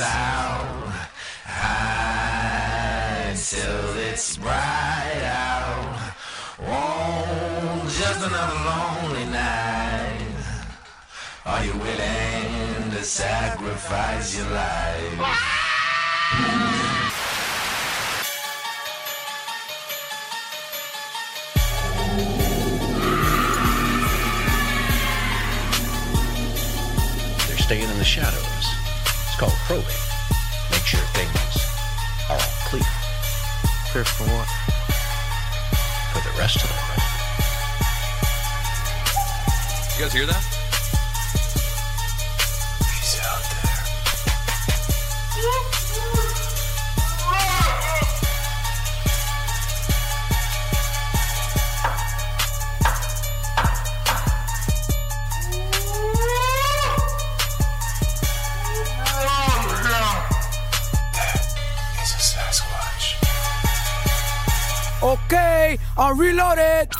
out till it's bright out. Oh, just another lonely night. Are you willing to sacrifice your life? They're staying in the shadows. It's called probing. Make sure things are all clear. Clear for what? For the rest of them. You guys hear that? Okay, I'll reload it.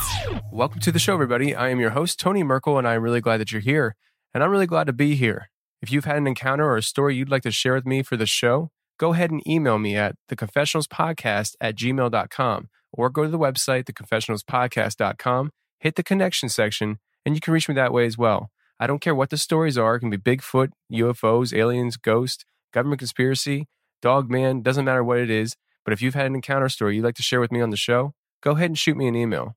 Welcome to the show, everybody. I am your host, Tony Merkel, and I'm really glad that you're here. And I'm really glad to be here. If you've had an encounter or a story you'd like to share with me for the show, go ahead and email me at theconfessionalspodcast at gmail.com or go to the website, theconfessionalspodcast.com, hit the connection section, and you can reach me that way as well. I don't care what the stories are. It can be Bigfoot, UFOs, aliens, ghost, government conspiracy, dog man, doesn't matter what it is. But if you've had an encounter story you'd like to share with me on the show, go ahead and shoot me an email.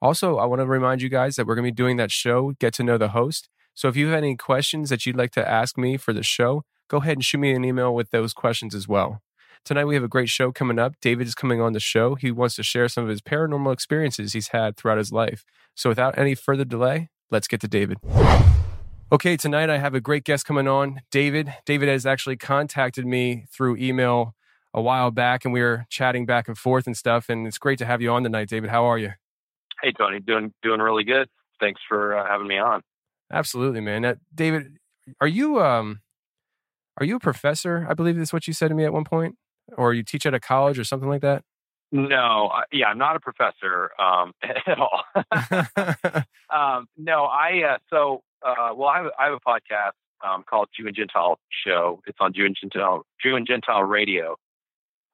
Also, I want to remind you guys that we're going to be doing that show, Get to Know the Host. So if you have any questions that you'd like to ask me for the show, go ahead and shoot me an email with those questions as well. Tonight we have a great show coming up. David is coming on the show. He wants to share some of his paranormal experiences he's had throughout his life. So without any further delay, let's get to David. Okay, tonight I have a great guest coming on, David. David has actually contacted me through email a while back and we were chatting back and forth and stuff and it's great to have you on tonight, David. How are you? Hey Tony, doing doing really good. Thanks for uh, having me on. Absolutely, man. Now, David, are you um are you a professor? I believe that's what you said to me at one point, or you teach at a college or something like that. No, I, yeah, I'm not a professor um, at all. um, no, I uh, so uh, well, I have, I have a podcast um, called Jew and Gentile Show. It's on Jew and Gentile Jew and Gentile Radio,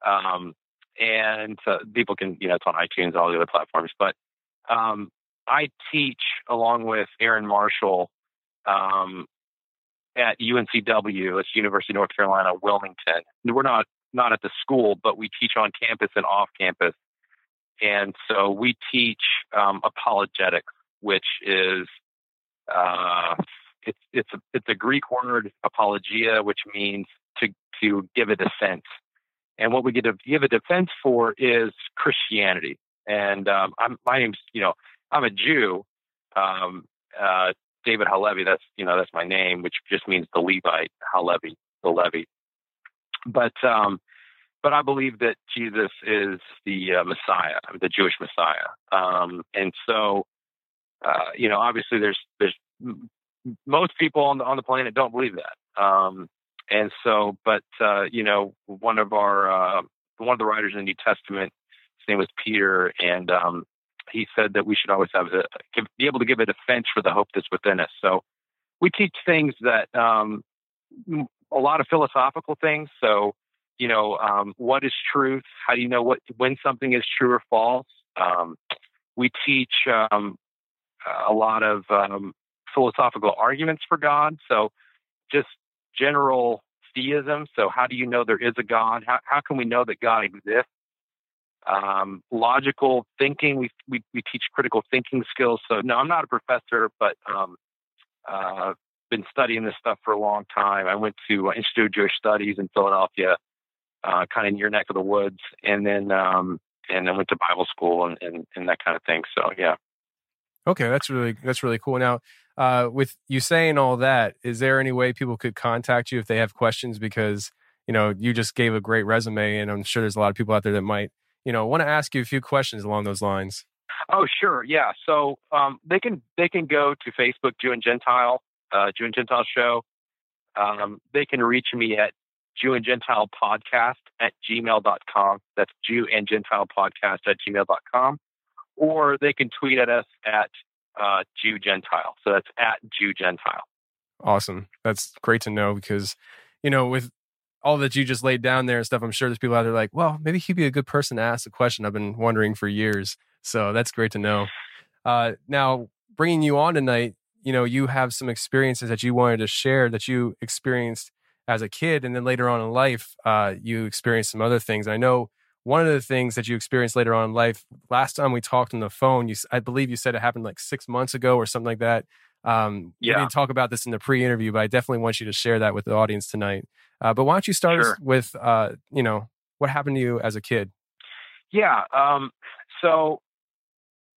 um, and uh, people can you know it's on iTunes, all the other platforms. But um, I teach along with Aaron Marshall um, at UNCW. It's University of North Carolina, Wilmington. We're not not at the school, but we teach on campus and off campus. And so we teach um, apologetics, which is uh, it's it's a, it's a Greek word apologia, which means to to give a defense. And what we get to give a defense for is Christianity. And um, I'm my name's you know I'm a Jew, um, uh, David Halevi. That's you know that's my name, which just means the Levite, Halevi, the Levy. But um, but I believe that Jesus is the uh, Messiah, the Jewish Messiah. Um, and so, uh, you know, obviously there's there's most people on the on the planet don't believe that. Um, and so, but uh, you know, one of our uh, one of the writers in the New Testament, his name was Peter, and um, he said that we should always have a, be able to give a defense for the hope that's within us. So we teach things that um, a lot of philosophical things. So you know, um, what is truth? How do you know what when something is true or false? Um, we teach um, a lot of um, philosophical arguments for God. So just general theism. So how do you know there is a God? How, how can we know that God exists? Um, logical thinking. We, we we teach critical thinking skills. So no, I'm not a professor, but um, uh, been studying this stuff for a long time. I went to uh, Institute of Jewish Studies in Philadelphia uh, kind of in your neck of the woods, and then um, and then went to Bible school and, and, and that kind of thing. So yeah. Okay, that's really that's really cool. Now, uh, with you saying all that, is there any way people could contact you if they have questions? Because you know you just gave a great resume, and I'm sure there's a lot of people out there that might you know want to ask you a few questions along those lines. Oh, sure, yeah. So um, they can they can go to Facebook, Jew and Gentile, uh, Jew and Gentile Show. Um, they can reach me at Jew and Gentile Podcast at gmail.com. That's Jew and Gentile Podcast at gmail.com. Or they can tweet at us at uh, Jew Gentile. So that's at Jew Gentile. Awesome. That's great to know because, you know, with all that you just laid down there and stuff, I'm sure there's people out there like, well, maybe he'd be a good person to ask a question I've been wondering for years. So that's great to know. Uh, now, bringing you on tonight, you know, you have some experiences that you wanted to share that you experienced as a kid, and then later on in life, uh, you experienced some other things. I know one of the things that you experienced later on in life. Last time we talked on the phone, you, I believe you said it happened like six months ago or something like that. Um, yeah. We didn't talk about this in the pre-interview, but I definitely want you to share that with the audience tonight. Uh, but why don't you start sure. with, uh, you know, what happened to you as a kid? Yeah. Um, so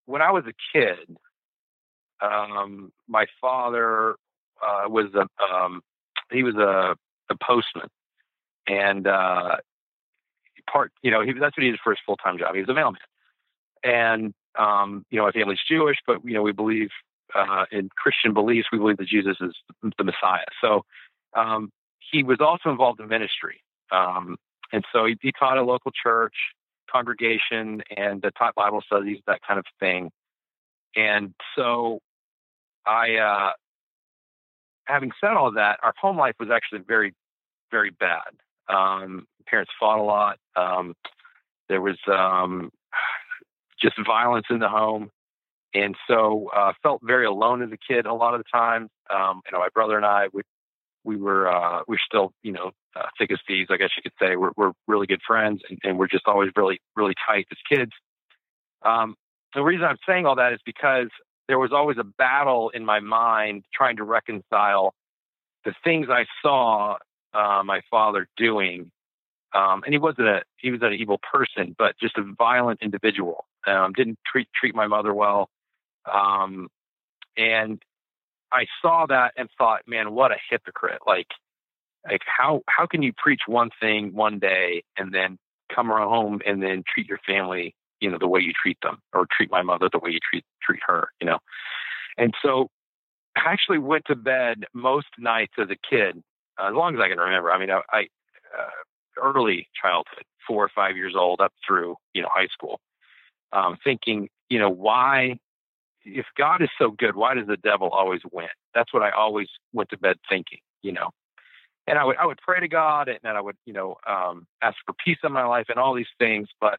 when I was a kid, um, my father uh, was a um, he was a, a postman, and uh, part you know he, that's what he did for his full time job. He was a mailman, and um, you know my family's Jewish, but you know we believe uh, in Christian beliefs. We believe that Jesus is the Messiah. So um, he was also involved in ministry, um, and so he, he taught a local church congregation and uh, taught Bible studies, that kind of thing. And so I, uh, having said all that, our home life was actually very, very bad. Um, parents fought a lot. Um, there was um, just violence in the home, and so uh, felt very alone as a kid. A lot of the time, um, you know, my brother and I, we we were uh, we're still you know uh, thick as thieves, I guess you could say. We're we're really good friends, and, and we're just always really really tight as kids. Um, the reason I'm saying all that is because there was always a battle in my mind trying to reconcile the things I saw uh, my father doing. Um, and he wasn't a he was an evil person, but just a violent individual. Um, didn't treat treat my mother well, um, and I saw that and thought, man, what a hypocrite! Like, like how how can you preach one thing one day and then come around home and then treat your family you know the way you treat them or treat my mother the way you treat treat her you know and so i actually went to bed most nights as a kid uh, as long as i can remember i mean i, I uh, early childhood four or five years old up through you know high school um, thinking you know why if god is so good why does the devil always win that's what i always went to bed thinking you know and i would i would pray to god and then i would you know um, ask for peace in my life and all these things but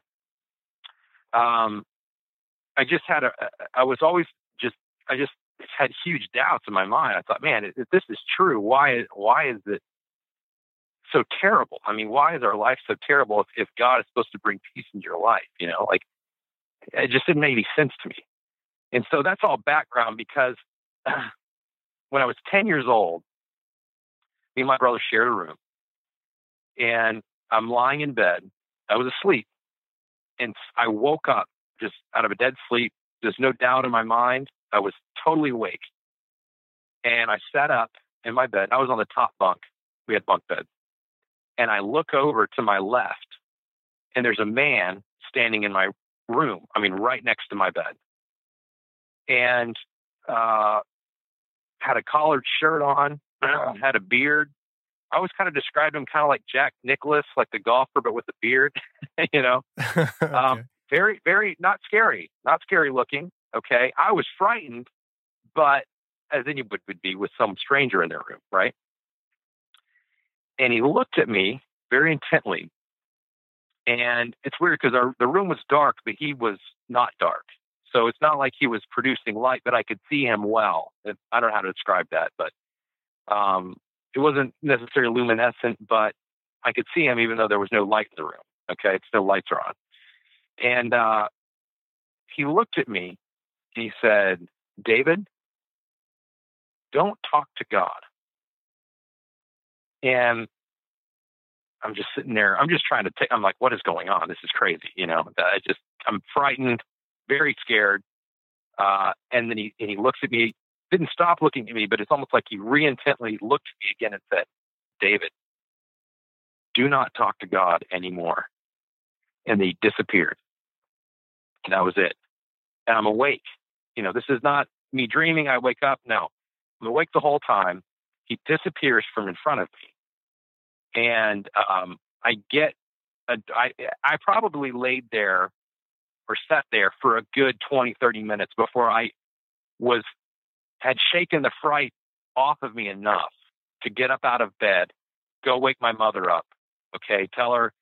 um, I just had a, I was always just, I just had huge doubts in my mind. I thought, man, if this is true, why, why is it so terrible? I mean, why is our life so terrible if, if God is supposed to bring peace into your life? You know, like it just didn't make any sense to me. And so that's all background because when I was 10 years old, me and my brother shared a room and I'm lying in bed. I was asleep and I woke up just out of a dead sleep. There's no doubt in my mind. I was totally awake. And I sat up in my bed. I was on the top bunk. We had bunk beds. And I look over to my left, and there's a man standing in my room. I mean, right next to my bed. And uh, had a collared shirt on, had a beard. I always kind of described him kind of like Jack Nicklaus, like the golfer, but with a beard, you know. okay. um, very, very not scary, not scary looking. Okay, I was frightened, but as anyone would be with some stranger in their room, right? And he looked at me very intently, and it's weird because the room was dark, but he was not dark. So it's not like he was producing light, but I could see him well. I don't know how to describe that, but um, it wasn't necessarily luminescent, but I could see him even though there was no light in the room. Okay, it's no lights are on. And uh, he looked at me and he said, David, don't talk to God. And I'm just sitting there. I'm just trying to take, I'm like, what is going on? This is crazy. You know, I just, I'm frightened, very scared. Uh, and then he, and he looks at me didn't stop looking at me, but it's almost like he re-intently looked at me again and said, David, do not talk to God anymore. And he disappeared. And that was it. And I'm awake. You know, this is not me dreaming. I wake up. No, I'm awake the whole time. He disappears from in front of me. And um, I get, a, I, I probably laid there or sat there for a good 20, 30 minutes before I was, had shaken the fright off of me enough to get up out of bed, go wake my mother up. Okay. Tell her,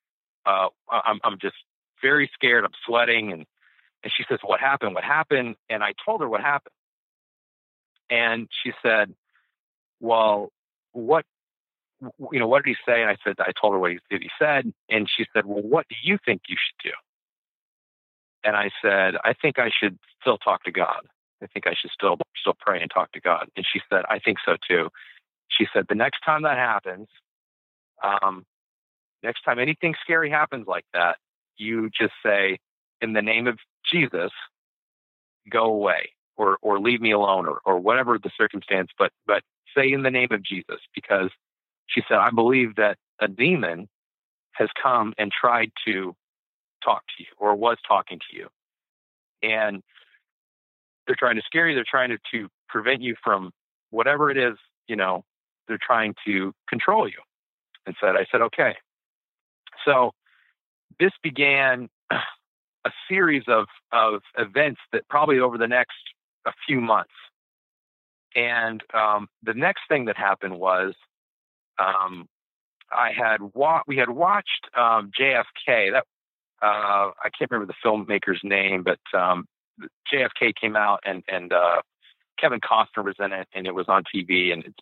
uh, I'm, I'm just very scared. I'm sweating. And, and she says, what happened? What happened? And I told her what happened. And she said, well, what, you know, what did he say? And I said, I told her what he, he said. And she said, well, what do you think you should do? And I said, I think I should still talk to God. I think I should still still pray and talk to God. And she said, I think so too. She said, the next time that happens, um, next time anything scary happens like that, you just say, in the name of Jesus, go away or or leave me alone or or whatever the circumstance, but but say in the name of Jesus because she said, I believe that a demon has come and tried to talk to you or was talking to you. And they're trying to scare you, they're trying to, to prevent you from whatever it is, you know, they're trying to control you. And said, I said, okay. So this began a series of, of events that probably over the next a few months. And um, the next thing that happened was um, I had wa- we had watched um, JFK. That uh, I can't remember the filmmaker's name, but um, JFK came out and and uh, Kevin Costner was in it, and it was on TV, and it,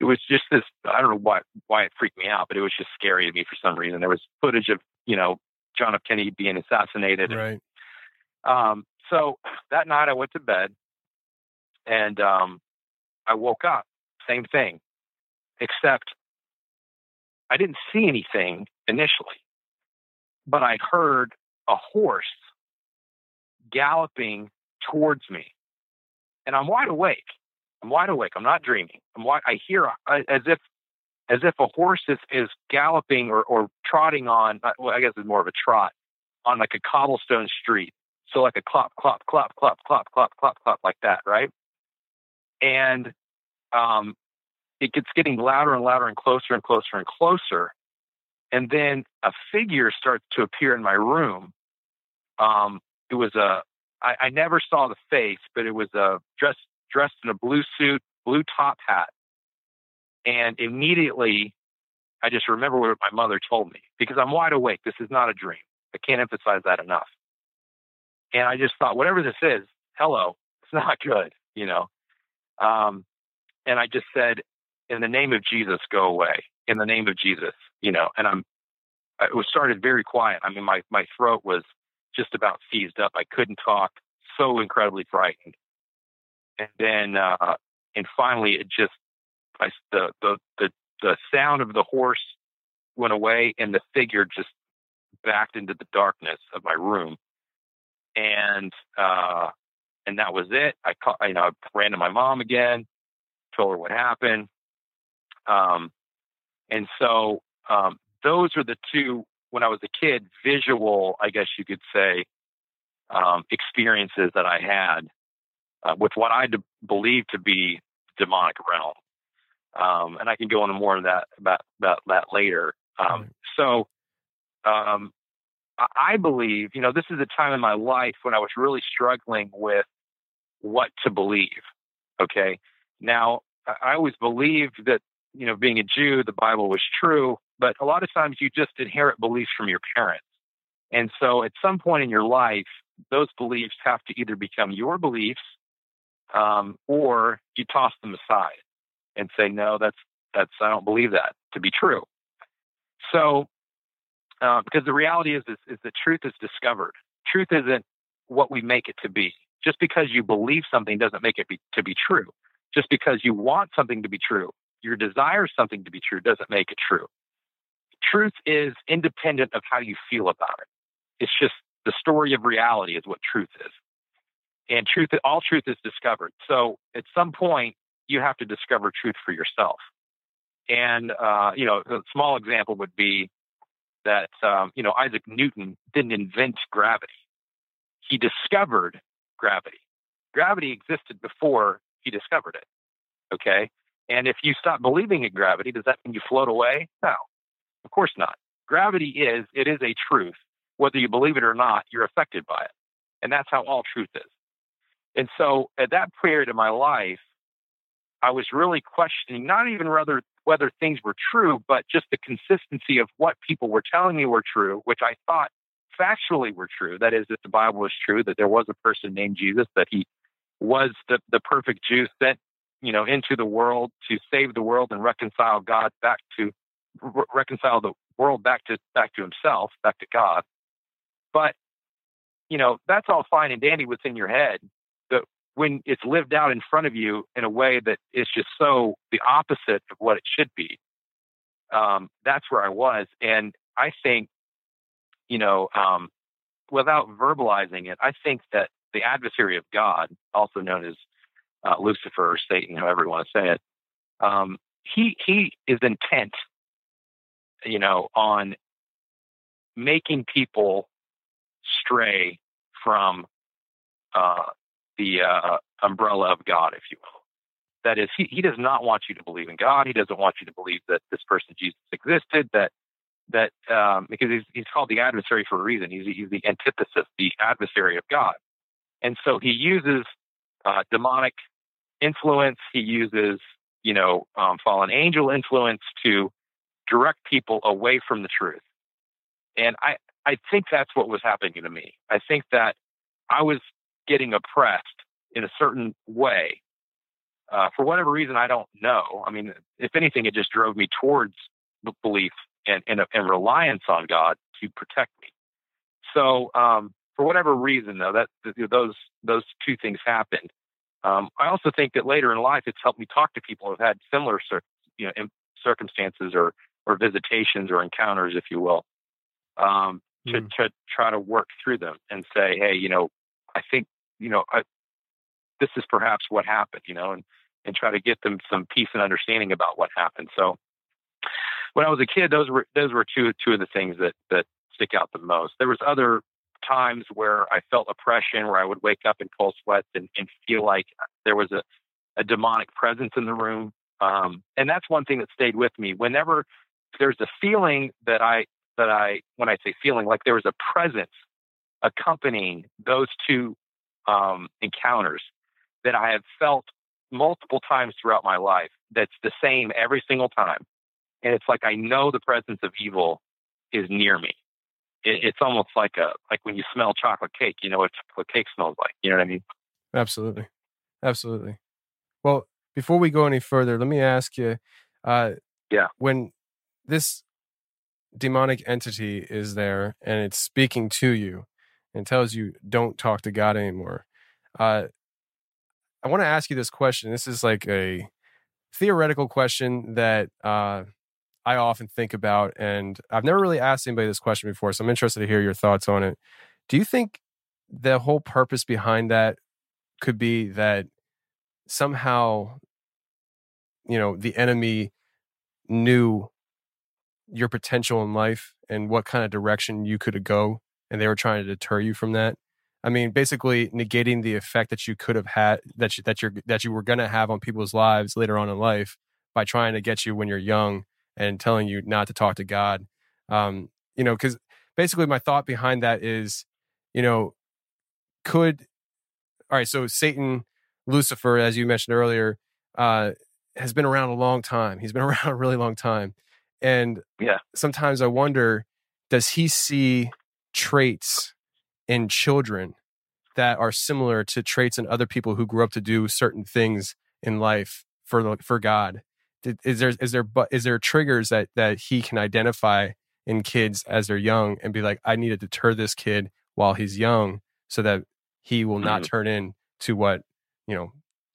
it was just this. I don't know why why it freaked me out, but it was just scary to me for some reason. There was footage of you know John F. Kennedy being assassinated. Right. um, so that night I went to bed, and um, I woke up. Same thing, except I didn't see anything initially but I heard a horse galloping towards me. And I'm wide awake. I'm wide awake. I'm not dreaming. I'm wide, I hear as if as if a horse is, is galloping or, or trotting on, uh, well, I guess it's more of a trot on like a cobblestone street. So like a clop, clop, clop, clop, clop, clop, clop, clop, like that, right? And um, it gets getting louder and louder and closer and closer and closer and then a figure starts to appear in my room. Um, it was a I, I never saw the face, but it was a dressed dressed in a blue suit, blue top hat, and immediately I just remember what my mother told me because I'm wide awake. This is not a dream. I can't emphasize that enough. And I just thought, whatever this is, hello, it's not good, you know. Um, and I just said, in the name of Jesus, go away. In the name of Jesus you know, and I'm, it was started very quiet. I mean, my, my throat was just about seized up. I couldn't talk, so incredibly frightened. And then, uh, and finally it just, I, the, the, the, the sound of the horse went away and the figure just backed into the darkness of my room. And, uh, and that was it. I call, you know, I ran to my mom again, told her what happened. Um, and so um, those are the two, when I was a kid, visual, I guess you could say, um, experiences that I had uh, with what I de- believe to be demonic realm. Um, and I can go into more of that about, about that later. Um, so, um, I believe, you know, this is a time in my life when I was really struggling with what to believe. Okay. Now, I always believed that, you know, being a Jew, the Bible was true. But a lot of times you just inherit beliefs from your parents. And so at some point in your life, those beliefs have to either become your beliefs um, or you toss them aside and say, no, that's, that's, I don't believe that to be true. So, uh, because the reality is, is, is that truth is discovered. Truth isn't what we make it to be. Just because you believe something doesn't make it be, to be true. Just because you want something to be true, your desire something to be true doesn't make it true truth is independent of how you feel about it. It's just the story of reality is what truth is. and truth, all truth is discovered. So at some point, you have to discover truth for yourself. And uh, you know, a small example would be that um, you know Isaac Newton didn't invent gravity; he discovered gravity. Gravity existed before he discovered it. Okay, and if you stop believing in gravity, does that mean you float away? No, of course not. Gravity is it is a truth. Whether you believe it or not, you're affected by it, and that's how all truth is. And so, at that period of my life, I was really questioning not even whether whether things were true, but just the consistency of what people were telling me were true, which I thought factually were true. That is, that the Bible was true, that there was a person named Jesus, that he was the, the perfect Jew sent, you know, into the world to save the world and reconcile God back to re- reconcile the world back to back to himself, back to God. But you know, that's all fine and dandy what's in your head But when it's lived out in front of you in a way that is just so the opposite of what it should be. Um, that's where I was. And I think, you know, um, without verbalizing it, I think that the adversary of God, also known as uh, Lucifer or Satan, however you want to say it, um, he he is intent, you know, on making people stray from uh, the uh, umbrella of God, if you will. That is, he, he does not want you to believe in God. He doesn't want you to believe that this person Jesus existed. That that um, because he's, he's called the adversary for a reason. He's, he's the antithesis, the adversary of God, and so he uses uh, demonic influence. He uses you know um, fallen angel influence to direct people away from the truth. And I I think that's what was happening to me. I think that I was getting oppressed in a certain way. Uh, for whatever reason, I don't know. I mean, if anything, it just drove me towards belief and, and, and reliance on God to protect me. So, um, for whatever reason, though, that those those two things happened. Um, I also think that later in life, it's helped me talk to people who've had similar, cir- you know, circumstances or or visitations or encounters, if you will, um, to mm. to try to work through them and say, hey, you know, I think you know, I, this is perhaps what happened, you know, and, and try to get them some peace and understanding about what happened. So when I was a kid, those were, those were two, two of the things that, that stick out the most. There was other times where I felt oppression, where I would wake up in cold sweats and, and feel like there was a, a demonic presence in the room. Um, and that's one thing that stayed with me. Whenever there's a feeling that I, that I, when I say feeling, like there was a presence accompanying those two um, encounters that I have felt multiple times throughout my life that's the same every single time. And it's like I know the presence of evil is near me. It, it's almost like a like when you smell chocolate cake, you know what chocolate cake smells like. You know what I mean? Absolutely, absolutely. Well, before we go any further, let me ask you. Uh, yeah. When this demonic entity is there and it's speaking to you, and tells you don't talk to God anymore. Uh, I want to ask you this question. This is like a theoretical question that uh, I often think about, and I've never really asked anybody this question before. So I'm interested to hear your thoughts on it. Do you think the whole purpose behind that could be that somehow, you know, the enemy knew your potential in life and what kind of direction you could go and they were trying to deter you from that. I mean, basically negating the effect that you could have had that you, that you're that you were going to have on people's lives later on in life by trying to get you when you're young and telling you not to talk to God. Um, you know, because basically my thought behind that is, you know, could all right. So Satan, Lucifer, as you mentioned earlier, uh, has been around a long time. He's been around a really long time, and yeah, sometimes I wonder, does he see traits in children that are similar to traits in other people who grew up to do certain things in life for the, for God? Is there is there is there triggers that that he can identify in kids as they're young and be like, I need to deter this kid while he's young so that he will not mm-hmm. turn in to what you know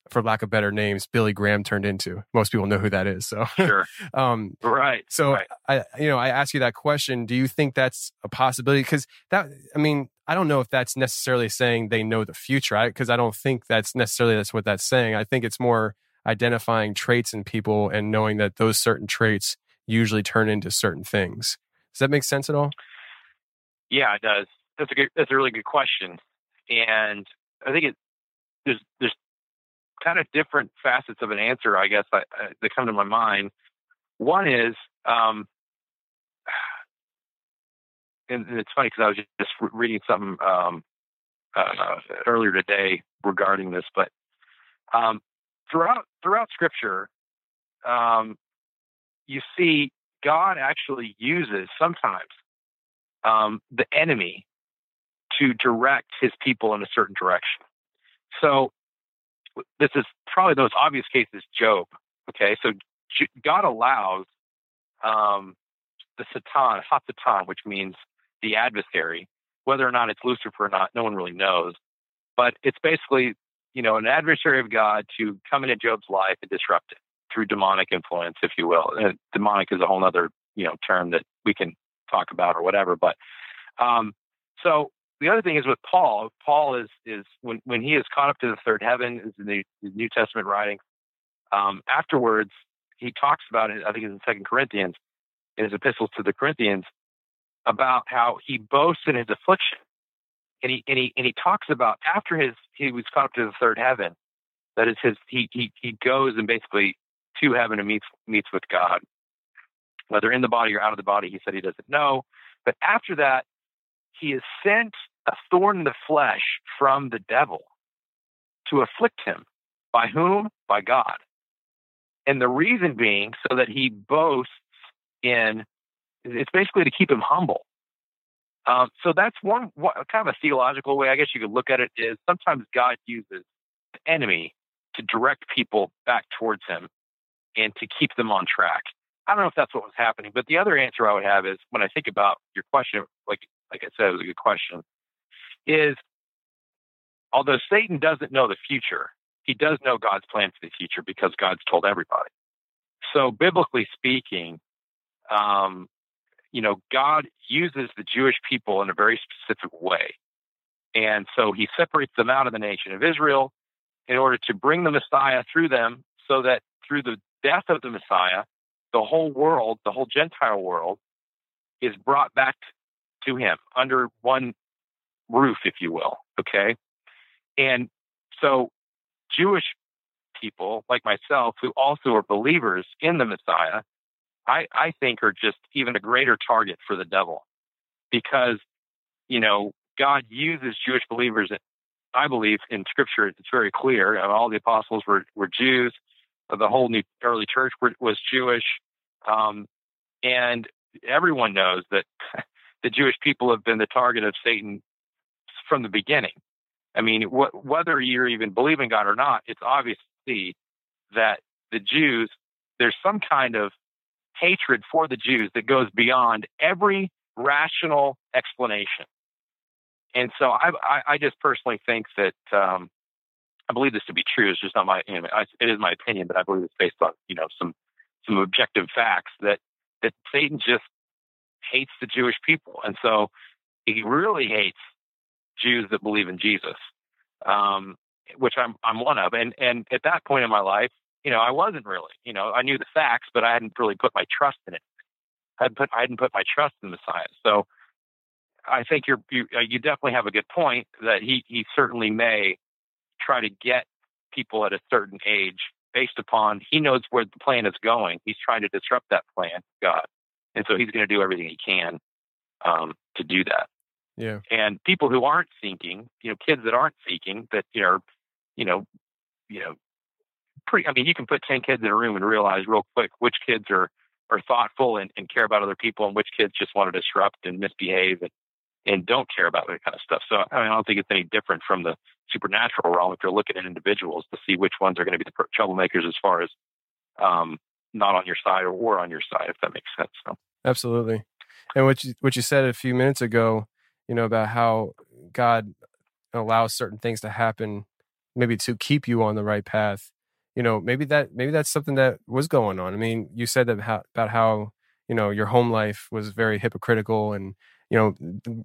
for lack of better names, Billy Graham turned into. Most people know who that is. So sure, um, right. So right. I, you know, I ask you that question. Do you think that's a possibility? Because that, I mean, I don't know if that's necessarily saying they know the future, because I, I don't think that's necessarily that's what that's saying. I think it's more identifying traits in people and knowing that those certain traits usually turn into certain things. Does that make sense at all? Yeah, it does. That's a good. That's a really good question, and I think it there's there's kind of different facets of an answer. I guess I, that come to my mind. One is, um, and, and it's funny because I was just reading something um, uh, earlier today regarding this, but um, throughout throughout Scripture, um, you see God actually uses sometimes um, the enemy to direct His people in a certain direction. So this is probably the most obvious case is Job. Okay, so God allows um, the Satan, Hasatan, which means the adversary, whether or not it's Lucifer or not, no one really knows. But it's basically you know, an adversary of God to come into Job's life and disrupt it through demonic influence, if you will. And demonic is a whole other, you know, term that we can talk about or whatever. But um, so the other thing is with Paul. Paul is is when when he is caught up to the third heaven, is in the, the New Testament writing. Um, afterwards, he talks about it. I think it's in Second Corinthians, in his epistles to the Corinthians, about how he boasts in his affliction and he and he and he talks about after his he was caught up to the third heaven, that is his he he he goes and basically to heaven and meets meets with God. Whether in the body or out of the body, he said he doesn't know. But after that, he is sent a thorn in the flesh from the devil to afflict him. By whom? By God. And the reason being so that he boasts in it's basically to keep him humble. Um, so that's one, one kind of a theological way, I guess you could look at it is sometimes God uses the enemy to direct people back towards him and to keep them on track. I don't know if that's what was happening, but the other answer I would have is when I think about your question, like like I said, it was a good question, is although Satan doesn't know the future, he does know God's plan for the future because God's told everybody. So biblically speaking, um, you know, God uses the Jewish people in a very specific way. And so he separates them out of the nation of Israel in order to bring the Messiah through them so that through the death of the Messiah, the whole world, the whole Gentile world, is brought back to him under one roof, if you will. Okay. And so Jewish people like myself, who also are believers in the Messiah, I, I think are just even a greater target for the devil because, you know, God uses Jewish believers. I believe in scripture, it's very clear. All the apostles were, were Jews. The whole new early church was Jewish. Um, and everyone knows that the Jewish people have been the target of Satan from the beginning. I mean, wh- whether you're even believing God or not, it's obvious to see that the Jews, there's some kind of hatred for the Jews that goes beyond every rational explanation. And so I, I, I just personally think that um, I believe this to be true. It's just not my, you know, it is my opinion, but I believe it's based on you know some some objective facts that that Satan just hates the Jewish people, and so he really hates Jews that believe in Jesus, um, which I'm I'm one of. And and at that point in my life, you know, I wasn't really. You know, I knew the facts, but I hadn't really put my trust in it. I hadn't put I hadn't put my trust in the science. So I think you're you, uh, you definitely have a good point that he he certainly may try to get people at a certain age based upon he knows where the plan is going. He's trying to disrupt that plan, God, and so he's going to do everything he can um, to do that. Yeah. And people who aren't seeking, you know, kids that aren't seeking, that you know, you know, you know, pretty. I mean, you can put ten kids in a room and realize real quick which kids are are thoughtful and, and care about other people, and which kids just want to disrupt and misbehave and and don't care about that kind of stuff. So I, mean, I don't think it's any different from the supernatural realm if you're looking at individuals to see which ones are going to be the troublemakers as far as um, not on your side or, or on your side, if that makes sense. So. Absolutely. And what you what you said a few minutes ago, you know, about how God allows certain things to happen, maybe to keep you on the right path you know maybe that maybe that's something that was going on i mean you said that how, about how you know your home life was very hypocritical and you know,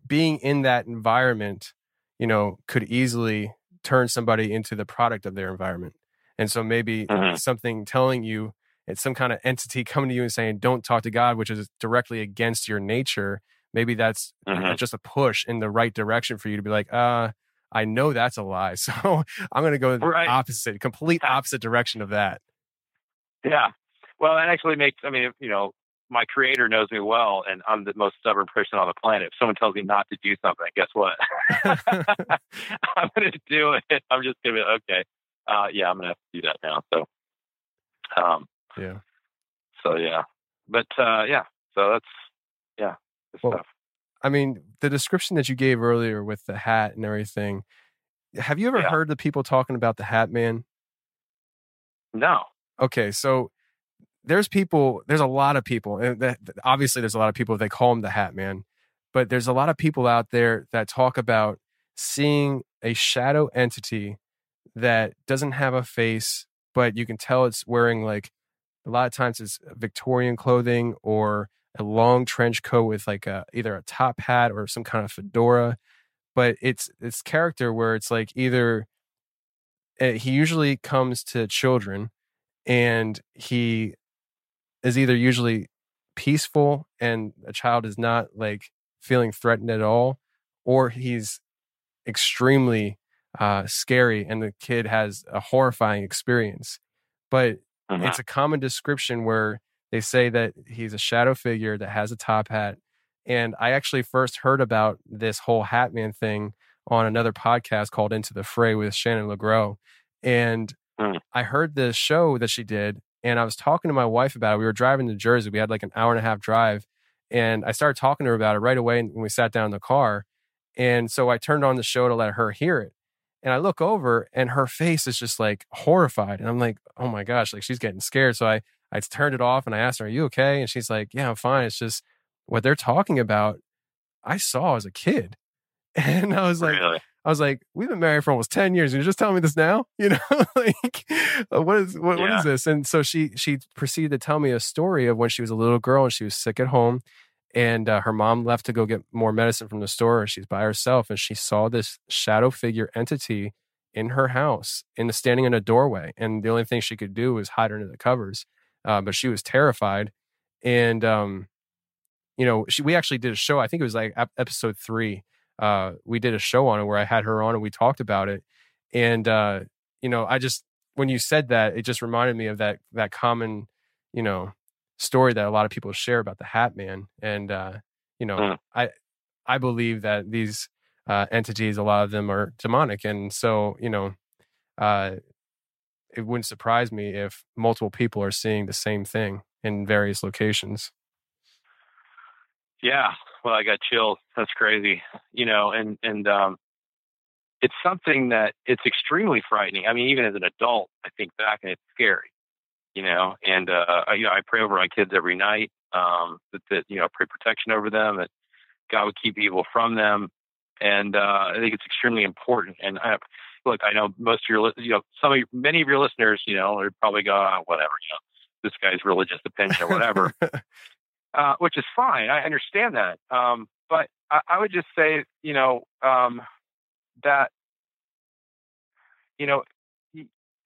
being in that environment, you know, could easily turn somebody into the product of their environment. And so maybe Mm-hmm. something telling you it's some kind of entity coming to you and saying, don't talk to God, which is directly against your nature. Maybe that's Mhm. just a push in the right direction for you to be like, uh, I know that's a lie. So I'm going to go the Right. opposite, complete opposite direction of that. Yeah. Well, that actually makes, I mean, you know, my creator knows me well, and I'm the most stubborn person on the planet. If someone tells me not to do something, guess what? I'm going to do it. I'm just going to be okay. Uh, yeah, I'm going to have to do that now. So, um, Yeah. so yeah, but uh, yeah, so that's yeah, Well, stuff. I mean, the description that you gave earlier with the hat and everything. Have you ever Yeah. heard the people talking about the hat man? No. Okay, so there's people, there's a lot of people, and that, obviously there's a lot of people they call him the hat man, but there's a lot of people out there that talk about seeing a shadow entity that doesn't have a face, but you can tell it's wearing like a lot of times it's Victorian clothing or a long trench coat with like a either a top hat or some kind of fedora. But it's it's character where it's like either uh, he usually comes to children and he is either usually peaceful and a child is not like feeling threatened at all or he's extremely uh, scary and the kid has a horrifying experience but Mhm. it's a common description where they say that he's a shadow figure that has a top hat and i actually first heard about this whole hat man thing on another podcast called into the fray with shannon legros and Mm. i heard the show that she did and i was talking to my wife about it we were driving to jersey we had like an hour and a half drive and i started talking to her about it right away when we sat down in the car and so i turned on the show to let her hear it and I look over and her face is just like horrified. And I'm like, oh my gosh, like she's getting scared. So I, I turned it off and I asked her, are you okay? And she's like, yeah, I'm fine. It's just what they're talking about. I saw as a kid. And I was like, really? I was like, we've been married for almost 10 years. And you're just telling me this now? You know, like uh, what is, what, what Yeah. is this? And so she, she proceeded to tell me a story of when she was a little girl and she was sick at home and uh, her mom left to go get more medicine from the store and she's by herself and she saw this shadow figure entity in her house in the standing in a doorway and the only thing she could do was hide under the covers uh, but she was terrified. And um you know she, we actually did a show i think it was like ep- episode three uh we did a show on it where i had her on and we talked about it. And uh you know i just when you said that it just reminded me of that that common you know story that a lot of people share about the hat man. And uh you know Mm. i i believe that these uh entities a lot of them are demonic. And so you know uh it wouldn't surprise me if multiple people are seeing the same thing in various locations Yeah. Well, I got chills. That's crazy. You know, and and um, it's something that it's extremely frightening. I mean, even as an adult, I think back and it's scary. You know, and uh, I- you know, I pray over my kids every night. Um, that, that you know, pray protection over them. That God would keep evil from them. And uh, I think it's extremely important. And I, look, I know most of your, you know, some of your, many of your listeners, you know, are probably go, oh, whatever, you know, this guy's religious opinion or whatever uh, which is fine. I understand that. Um, but I, I would just say, you know, um, that, you know,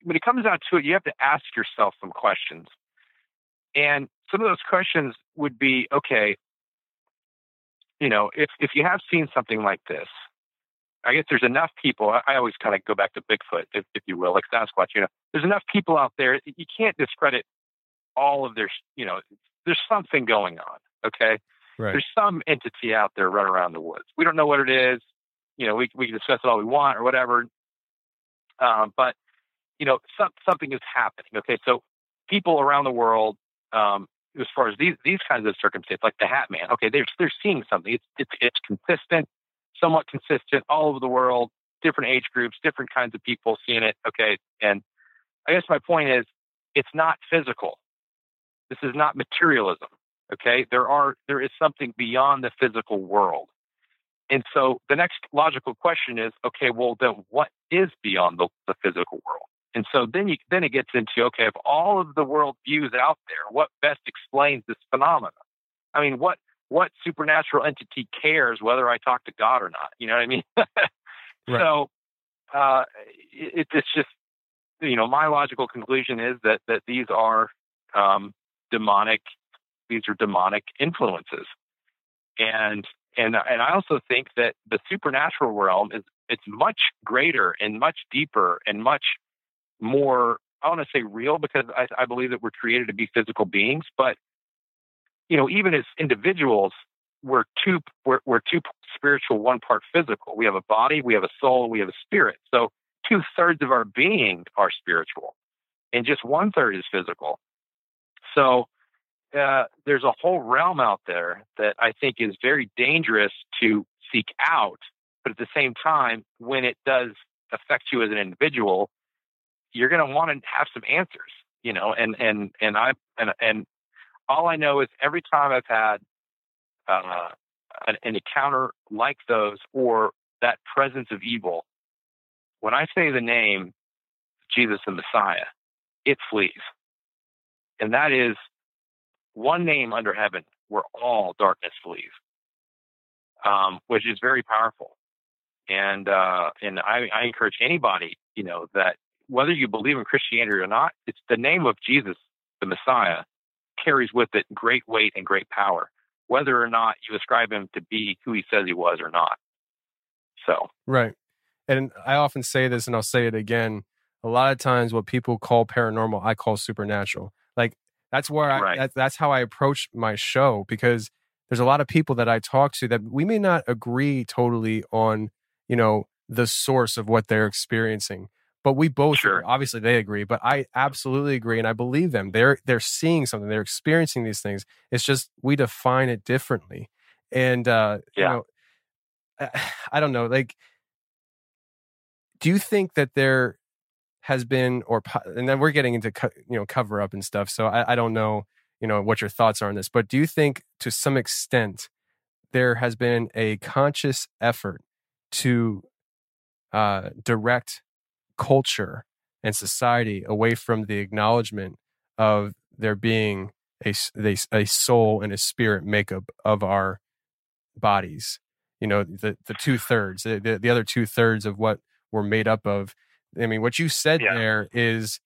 when it comes down to it, you have to ask yourself some questions. And some of those questions would be, okay, you know, if, if you have seen something like this, I guess there's enough people. I, always kind of go back to Bigfoot, if, if you will, like Sasquatch. You know, there's enough people out there. You can't discredit all of their, you know, there's something going on. Okay. right There's some entity out there running around the woods. We don't know what it is. You know, we, we can discuss it all we want or whatever. Um, but, you know, some, something is happening. Okay. So people around the world, um, as far as these, these kinds of circumstances, like the Hat Man, okay, they're, they're seeing something. It's, it's, it's consistent, somewhat consistent all over the world, different age groups, different kinds of people seeing it. Okay. And I guess my point is it's not physical. This is not materialism. Okay. There are, there is something beyond the physical world. And so the next logical question is, okay, well, then what is beyond the, the physical world? And so then you, then it gets into, okay, of all of the world views out there, what best explains this phenomenon? I mean, what, what supernatural entity cares whether I talk to God or not? You know what I mean? Right. So uh, it, it's just you know my logical conclusion is that that these are um, demonic. These are demonic influences, and and and I also think that the supernatural realm is it's much greater and much deeper and much more. I want to say real because I, I believe that we're created to be physical beings, but you know, even as individuals, we're two we're, we're two spiritual, one part physical. We have a body, we have a soul, we have a spirit. So two thirds of our being are spiritual, and just one third is physical. So uh, there's a whole realm out there that I think is very dangerous to seek out. But at the same time, when it does affect you as an individual, you're going to want to have some answers, you know. And and and I and and all I know is every time I've had uh, an, an encounter like those or that presence of evil, when I say the name Jesus the Messiah, it flees. And that is one name under heaven where all darkness flees, um, which is very powerful. And uh, and I, I encourage anybody, you know, that whether you believe in Christianity or not, it's the name of Jesus, the Messiah, carries with it great weight and great power, whether or not you ascribe him to be who he says he was or not. So, right. And I often say this, and I'll say it again. A lot of times, what people call paranormal, I call supernatural. Like that's where I Right. that, that's how I approach my show because there's a lot of people that I talk to that we may not agree totally on, you know, the source of what they're experiencing. But we both Sure. obviously they agree, but I absolutely agree and I believe them. They're they're seeing something, they're experiencing these things. It's just we define it differently. And uh you Yeah. know I don't know, like do you think that there has been or and then we're getting into you know cover up and stuff so I, I don't know you know what your thoughts are on this but do you think to some extent there has been a conscious effort to uh, direct culture and society away from the acknowledgement of there being a, a soul and a spirit makeup of our bodies you know the the two thirds the, the, the other two thirds of what we're made up of i mean what you said Yeah. there is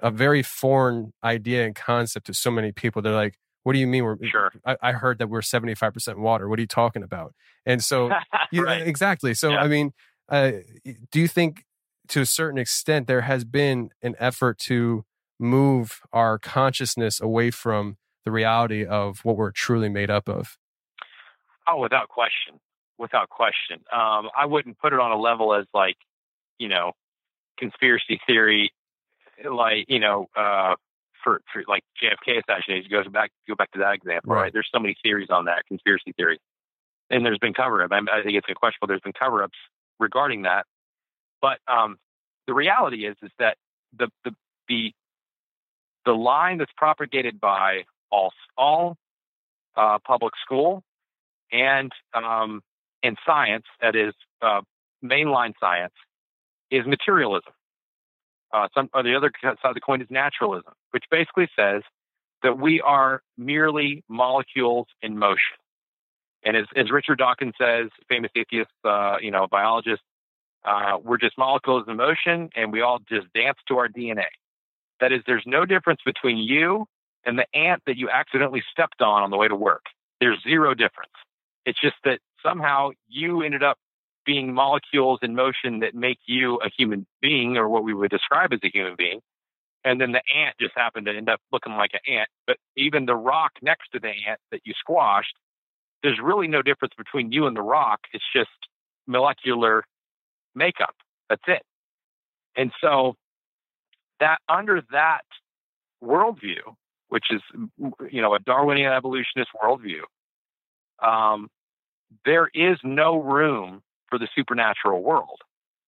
a very foreign idea and concept to so many people they're like what do you mean we're Sure. I, I heard that we're 75% water what are you talking about and so you, right. exactly so Yeah. i mean uh, do you think to a certain extent there has been an effort to move our consciousness away from the reality of what we're truly made up of Oh, without question, without question. Um, I wouldn't put it on a level as like, you know, conspiracy theory, like you know, uh, for for like JFK assassination. Goes back, go back to that example, Right. right? There's so many theories on that conspiracy theory, and there's been cover up. I, I think it's unquestionable. There's been cover ups regarding that, but um, the reality is is that the the the the line that's propagated by all all uh, public school and um, in science, that is uh, mainline science, is materialism. Uh, some or the other side of the coin is naturalism, which basically says that we are merely molecules in motion. And as, as Richard Dawkins says, famous atheist, uh, you know, biologist, uh, we're just molecules in motion, and we all just dance to our DNA. That is, there's no difference between you and the ant that you accidentally stepped on on the way to work. There's zero difference. It's just that somehow you ended up being molecules in motion that make you a human being, or what we would describe as a human being. And then the ant just happened to end up looking like an ant. But even the rock next to the ant that you squashed, there's really no difference between you and the rock. It's just molecular makeup. That's it. And so that under that worldview, which is you know a Darwinian evolutionist worldview, um, there is no room for the supernatural world.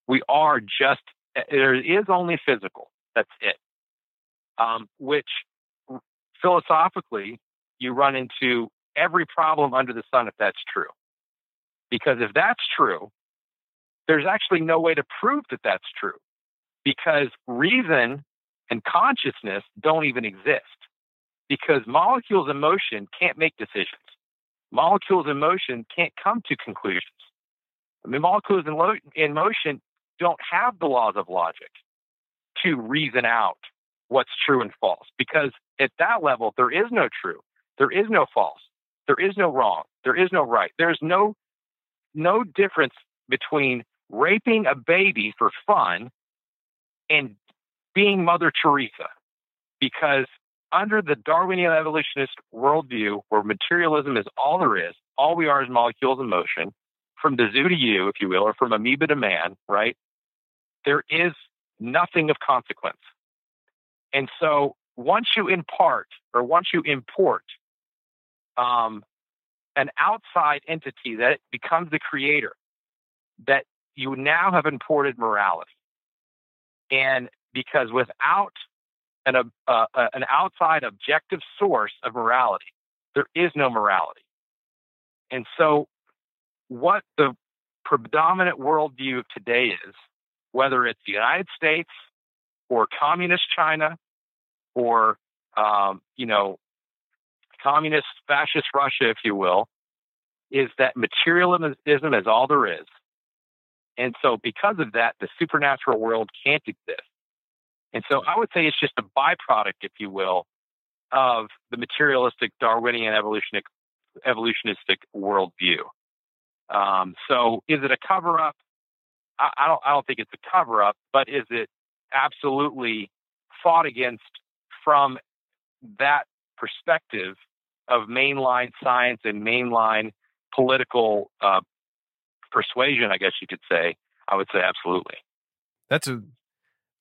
We are just there is only physical. That's it. Um, which philosophically you run into every problem under the sun if that's true. Because if that's true, there's actually no way to prove that that's true because reason and consciousness don't even exist because molecules in motion can't make decisions. molecules in motion can't come to conclusions. I mean, molecules in, lo- in motion don't have the laws of logic to reason out what's true and false because at that level, there is no true, there is no false, there is no wrong, there is no right. There's no no difference between raping a baby for fun and being Mother Teresa because under the Darwinian evolutionist worldview, where materialism is all there is, all we are is molecules in motion, from the zoo to you, if you will, or from amoeba to man, right? There is nothing of consequence. And so once you impart or once you import um, an outside entity that becomes the creator, that you now have imported morality. And because without an, uh, uh, an outside objective source of morality, there is no morality. And so, what the predominant worldview of today is, whether it's the United States or communist China or, um, you know, communist fascist Russia, if you will, is that materialism is all there is. And so, because of that, the supernatural world can't exist. And so, I would say it's just a byproduct, if you will, of the materialistic Darwinian evolutionistic, evolutionistic worldview. Um, so, is it a cover up? I, I, don't. I don't think it's a cover up, but is it absolutely fought against from that perspective of mainline science and mainline political uh, persuasion, I guess you could say, I would say absolutely. That's a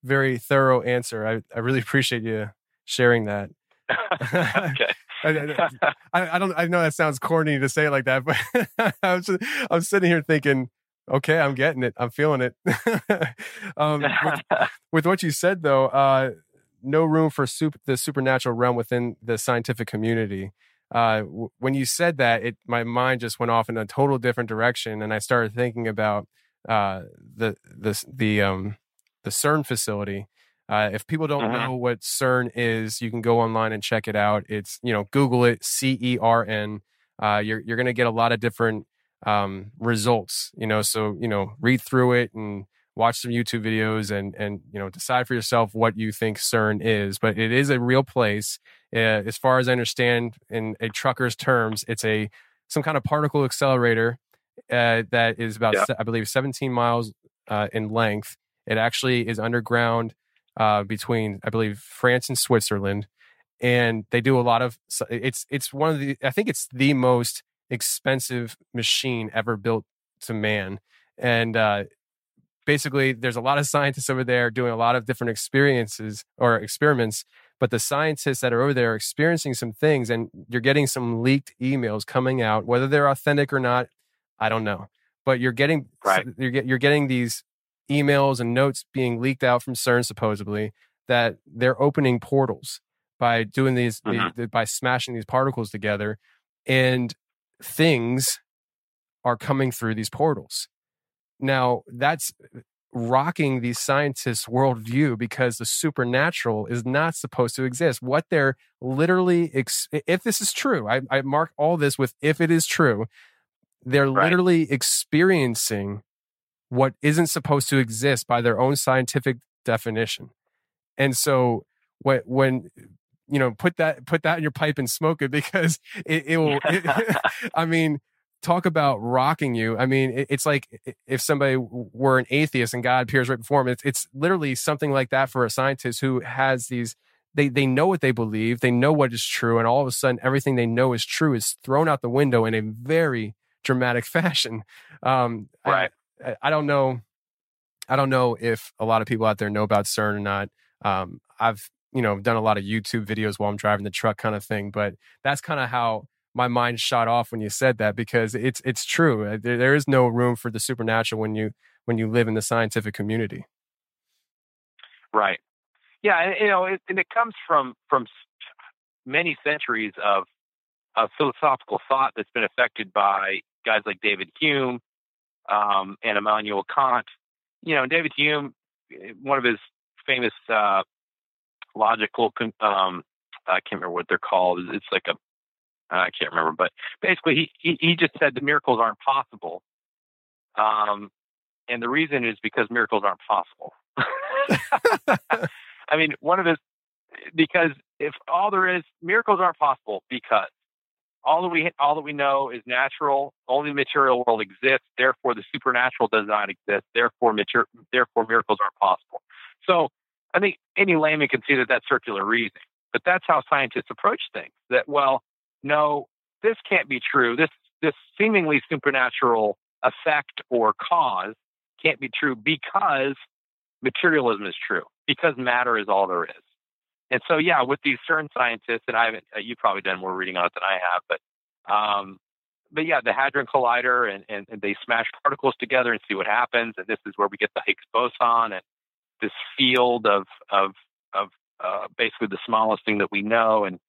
very thorough answer. I, I really appreciate you sharing that. okay. I, I, I, don't. I know that sounds corny to say it like that, but I was just, I'm sitting here thinking, okay, I'm getting it. I'm feeling it. um, with, with, what you said, though, uh, no room for super, the supernatural realm within the scientific community uh, w- when you said that, it my mind just went off in a total different direction, and I started thinking about uh, the the the um, the CERN facility. Uh, if people don't uh-huh. know what CERN is, you can go online and check it out. It's you know Google it C E R N. Uh, you're you're going to get a lot of different um, results. You know, so you know read through it and watch some YouTube videos and and you know decide for yourself what you think CERN is. But it is a real place. Uh, as far as I understand, in a trucker's terms, it's a some kind of particle accelerator uh, that is about yeah. I believe 17 miles uh, in length. It actually is underground uh, between I believe France and Switzerland, and they do a lot of. It's it's one of the I think it's the most expensive machine ever built to man and uh, basically there's a lot of scientists over there doing a lot of different experiences or experiments but the scientists that are over there are experiencing some things and you're getting some leaked emails coming out whether they're authentic or not i don't know but you're getting right. you're, get, you're getting these emails and notes being leaked out from cern supposedly that they're opening portals by doing these mm-hmm. by smashing these particles together and things are coming through these portals now, that's rocking these scientists' worldview because the supernatural is not supposed to exist. What they're literally, ex- if this is true, I, I, mark all this with if it is true, they're right. literally experiencing what isn't supposed to exist by their own scientific definition. And so when, when you know, put that, put that in your pipe and smoke it because it, it will, it, I mean, talk about rocking you. I mean, it's like if somebody were an atheist and God appears right before him. It's, it's literally something like that for a scientist who has these. They they know what they believe. They know what is true, and all of a sudden, everything they know is true is thrown out the window in a very dramatic fashion. Um, right. I, I don't know. I don't know if a lot of people out there know about CERN or not. Um, I've you know done a lot of YouTube videos while I'm driving the truck, kind of thing. But that's kind of how my mind shot off when you said that because it's it's true. Uh, there, there is no room for the supernatural when you when you live in the scientific community. Right. Yeah, and you know, it, and it comes from from many centuries of of philosophical thought that's been affected by guys like David Hume um, and Immanuel Kant. You know, David Hume, eh, one of his famous uh, logical, um, I can't remember what they're called. It's like a I can't remember, but basically he, he, he just said the miracles aren't possible. Um, and the reason is because miracles aren't possible. I mean, one of his, because if all there is, miracles aren't possible because all that we all that we know is natural. Only the material world exists. Therefore, the supernatural does not exist. Therefore, mater- therefore miracles aren't possible. So, I think any layman can see that that's circular reasoning. But that's how scientists approach things. That well, no, this can't be true. This this seemingly supernatural effect or cause can't be true because materialism is true. Because matter is all there is. And so, yeah, with these CERN scientists, and I haven't, uh, you've probably done more reading on it than I have, but, um, but yeah, the Hadron Collider, and, and, and they smash particles together and see what happens. And this is where we get the Higgs boson and this field of, of, of uh, basically the smallest thing that we know. And,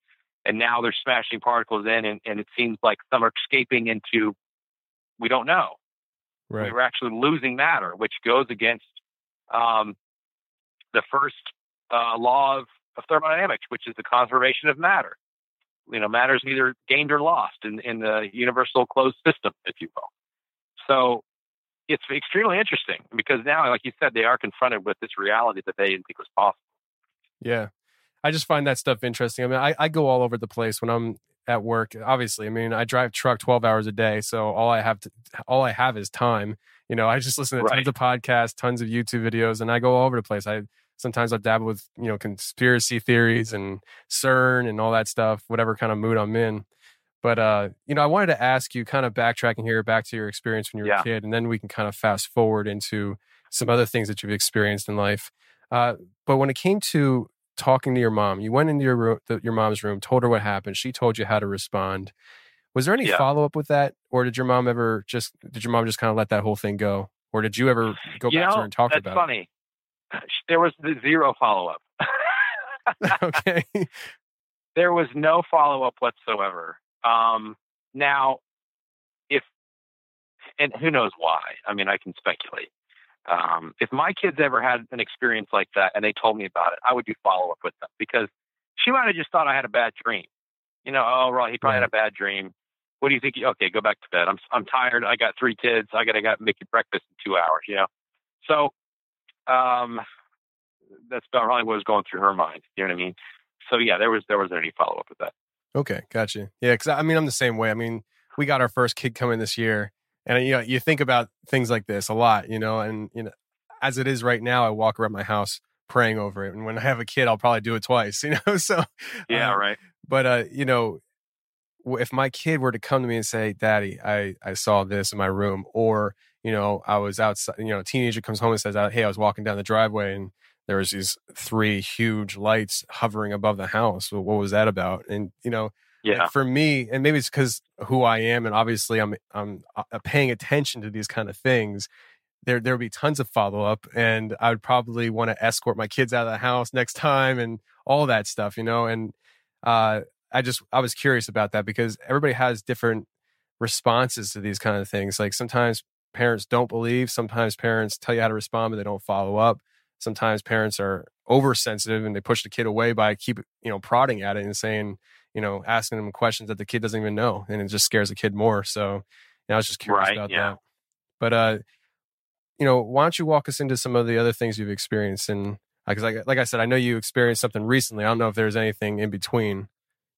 and now they're smashing particles in, and, and it seems like some are escaping into, we don't know. Right. We're actually losing matter, which goes against um, the first uh, law of of thermodynamics, which is the conservation of matter. You know, matter is either gained or lost in, in the universal closed system, if you will. So it's extremely interesting because now, like you said, they are confronted with this reality that they didn't think was possible. Yeah. I just find that stuff interesting. I mean, I, I go all over the place when I'm at work. Obviously, I mean, I drive truck 12 hours a day. So all I have to, all I have is time. You know, I just listen to Right. tons of podcasts, tons of YouTube videos, and I go all over the place. I, sometimes I dabble with, you know, conspiracy theories and CERN and all that stuff, whatever kind of mood I'm in. But, uh, you know, I wanted to ask you kind of backtracking here back to your experience when you were Yeah. a kid, and then we can kind of fast forward into some other things that you've experienced in life. Uh, but when it came to talking to your mom, you went into your room, the, your mom's room, told her what happened. She told you how to respond. Was there any Yeah. follow up with that, or did your mom ever just did your mom just kind of let that whole thing go, or did you ever go you back know, to her and talk that's about funny. There was the zero follow up. okay, there was no follow up whatsoever. Um, now, if and who knows why? I mean, I can speculate. Um, if my kids ever had an experience like that and they told me about it, I would do follow up with them because she might have just thought I had a bad dream. You know, oh, right, he probably had a bad dream. What do you think? Okay, go back to bed. I'm I'm tired. I got three kids. I gotta got make you breakfast in two hours. You know, so um, that's about probably what was going through her mind. You know what I mean? So yeah, there was there wasn't any follow up with that. okay, gotcha. Yeah, because I mean, I'm the same way. I mean, we got our first kid coming this year, and you know, you think about things like this a lot, you know, and you know, as it is right now, I walk around my house praying over it, and when I have a kid, I'll probably do it twice, you know. So Yeah, uh, right. but uh you know if my kid were to come to me and say daddy i i saw this in my room or you know i was outside you know a teenager comes home and says hey i was walking down the driveway and there was these three huge lights hovering above the house well, what was that about and you know like, Yeah. for me and maybe it's because who i am and obviously i'm i'm uh, paying attention to these kind of things there there would be tons of follow up and i would probably want to escort my kids out of the house next time and all that stuff you know and uh i just i was curious about that because everybody has different responses to these kind of things like sometimes parents don't believe sometimes parents tell you how to respond but they don't follow up sometimes parents are oversensitive and they push the kid away by keep you know prodding at it and saying you know asking them questions that the kid doesn't even know and it just scares the kid more so you know, i was just curious Right, about yeah. that but uh you know why don't you walk us into some of the other things you've experienced and because like, like i said i know you experienced something recently i don't know if there's anything in between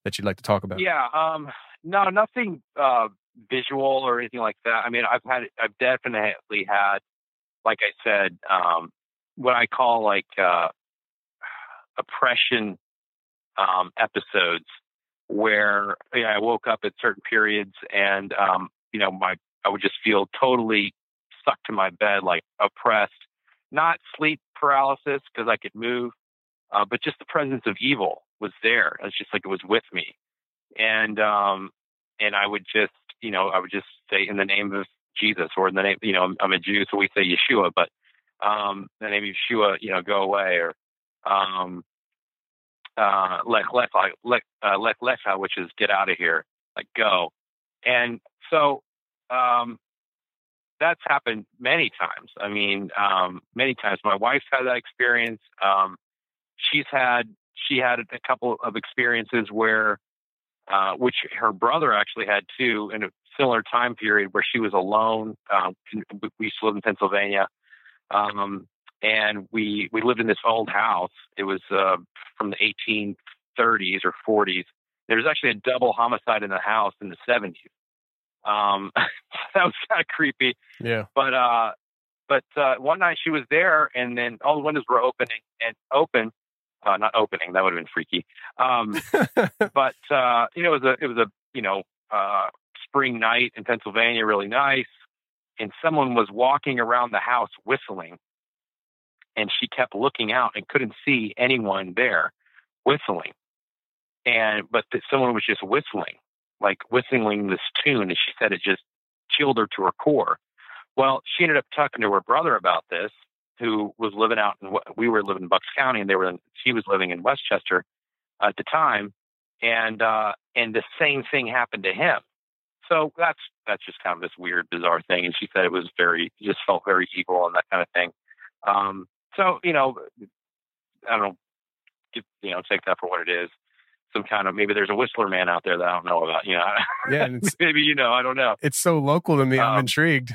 that you'd like to talk about Yeah. Um, no, nothing uh, visual or anything like that. I mean, I've had, I've definitely had, like I said, um, what I call like uh, oppression um, episodes, where I woke up at certain periods and um, you know my I would just feel totally stuck to my bed, like oppressed. Not sleep paralysis because I could move, uh, but just the presence of evil was there. It's just like it was with me, and um, and I would just you know I would just say in the name of Jesus or in the name you know I'm, I'm a Jew so we say Yeshua, but um, the name of Yeshua you know go away or um, uh, lech lecha, lech uh, lech lecha, which is get out of here, like go, and so um, that's happened many times. I mean, um, many times. My wife's had that experience. Um, she's had she had a couple of experiences where uh, which her brother actually had too in a similar time period where she was alone. Um, we used to live in Pennsylvania, um, and we we lived in this old house. It was uh, from the 1830s or 40s. There was actually a double homicide in the house in the 70s. Um, that was kind of creepy. Yeah. But uh, but uh, one night she was there, and then all the windows were opening and open. Uh, not opening. That would have been freaky. Um, but uh, you know, it was a it was a you know uh, spring night in Pennsylvania, really nice. And someone was walking around the house whistling, and she kept looking out and couldn't see anyone there whistling. And but that someone was just whistling, like whistling this tune, and she said it just chilled her to her core. Well, she ended up talking to her brother about this, who was living out in we were living in Bucks County, and they were in, she was living in West Chester at the time, and uh, and the same thing happened to him. So that's that's just kind of this weird, bizarre thing. And she said it was very, just felt very evil and that kind of thing. Um, so you know, I don't know, you know, take that for what it is. Some kind of maybe there's a Whistler man out there that I don't know about. You know, yeah, maybe you know, I don't know. It's so local to me. I'm Um, intrigued.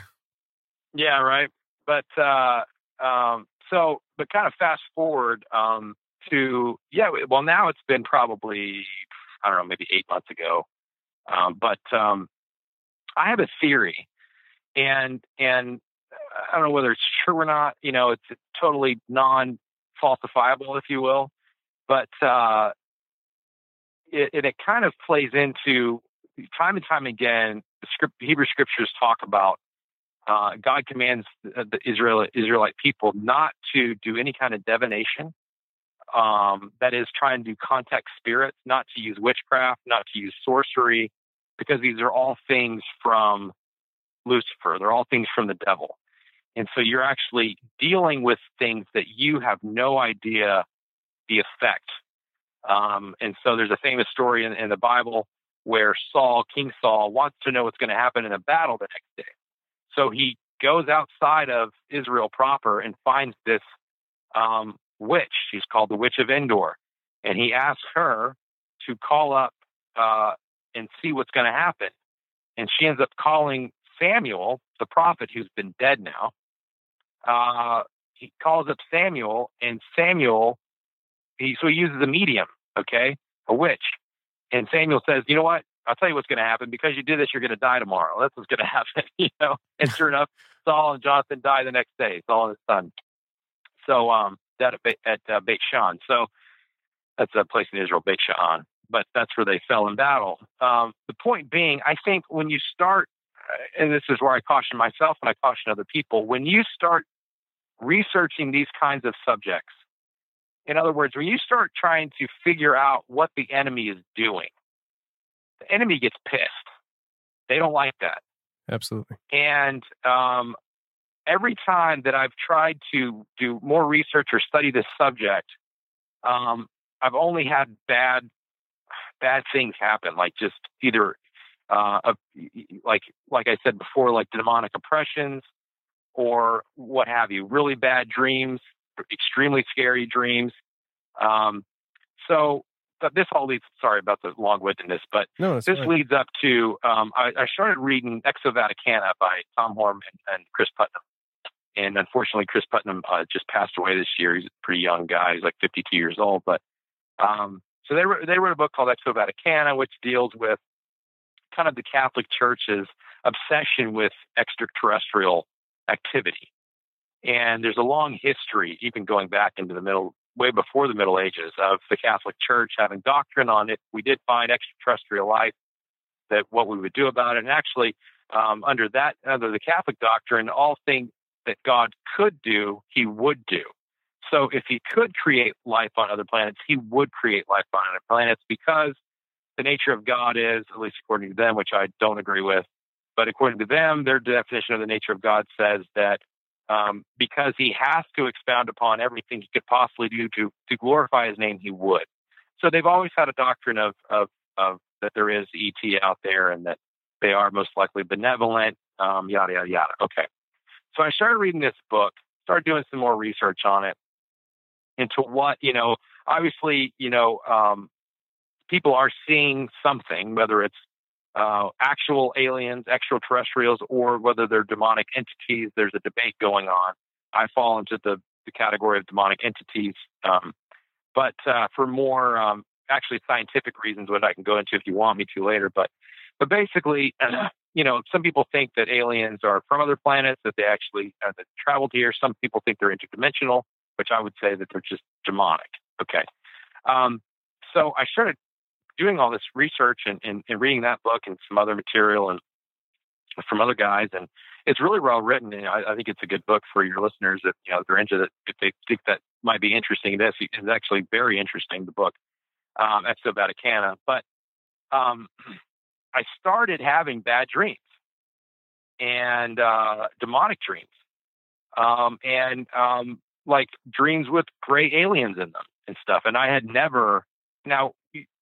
Yeah, right. But uh, um, so, but kind of fast forward um, to yeah. Well, now it's been probably I don't know, maybe eight months ago. Um, but um, I have a theory, and and I don't know whether it's true or not. You know, it's totally non-falsifiable, if you will. But uh, it, it kind of plays into time and time again. The script, Hebrew scriptures talk about uh, God commands the, the Israel, Israelite people not to do any kind of divination. Um, that is, trying to contact spirits, not to use witchcraft, not to use sorcery, because these are all things from Lucifer. They're all things from the devil. And so you're actually dealing with things that you have no idea the effect. Um, and so there's a famous story in, in the Bible where Saul, King Saul, wants to know what's going to happen in a battle the next day. So he goes outside of Israel proper and finds this um, witch. She's called the Witch of Endor. And he asks her to call up uh, and see what's going to happen. And she ends up calling Samuel, the prophet who's been dead now. Uh, he calls up Samuel, and Samuel, he, so he uses a medium, okay, a witch. And Samuel says, You know what? I'll tell you what's going to happen. Because you did this, you're going to die tomorrow. That's what's going to happen, you know. And sure enough, Saul and Jonathan die the next day. Saul and his son. So um, that at, at uh, Beit Shan. So that's a place in Israel, Beit Shan. But that's where they fell in battle. Um, the point being, I think when you start, uh, and this is where I caution myself and I caution other people, when you start researching these kinds of subjects, in other words, when you start trying to figure out what the enemy is doing, the enemy gets pissed. They don't like that. Absolutely. And um, every time that I've tried to do more research or study this subject, um, I've only had bad bad things happen. Like just either uh, a, like like I said before, like demonic oppressions or what have you. Really bad dreams, extremely scary dreams. Um, so but this all leads. Sorry about the long-windedness, but No, this fine. leads up to um, I, I started reading Exo Vaticana by Tom Horn and, and Cris Putnam. And unfortunately, Cris Putnam uh, just passed away this year. He's a pretty young guy. He's like 52 years old. But um, so they wrote, they wrote a book called Exo Vaticana, which deals with kind of the Catholic Church's obsession with extraterrestrial activity. And there's a long history, even going back into the middle, way before the Middle Ages, of the Catholic Church having doctrine on it. We did find extraterrestrial life, that what we would do about it. And actually, um, under that, under the Catholic doctrine, all things that God could do, he would do. So if he could create life on other planets, he would create life on other planets because the nature of God is, at least according to them, which I don't agree with, but according to them, their definition of the nature of God says that um, because he has to expound upon everything he could possibly do to to glorify his name, he would. So they've always had a doctrine of of, of that there is ET out there and that they are most likely benevolent, um, yada yada yada. Okay, so I started reading this book, started doing some more research on it into what you know. Obviously, you know, um, people are seeing something, whether it's uh, actual aliens, extraterrestrials, or whether they're demonic entities. There's a debate going on. I fall into the, the category of demonic entities. Um, but uh, for more um, actually scientific reasons, what I can go into if you want me to later. But but basically, uh, you know, some people think that aliens are from other planets, that they actually uh, that traveled here. Some people think they're interdimensional, which I would say that they're just demonic. Okay. Um, so I started doing all this research and, and, and, reading that book and some other material and from other guys, and it's really well written. And I, I think it's a good book for your listeners if you know they're into it. If they think that might be interesting, this is actually very interesting. The book, um, Exo Vaticana, but um, I started having bad dreams and uh, demonic dreams, um, and um, like dreams with gray aliens in them and stuff. And I had never. Now,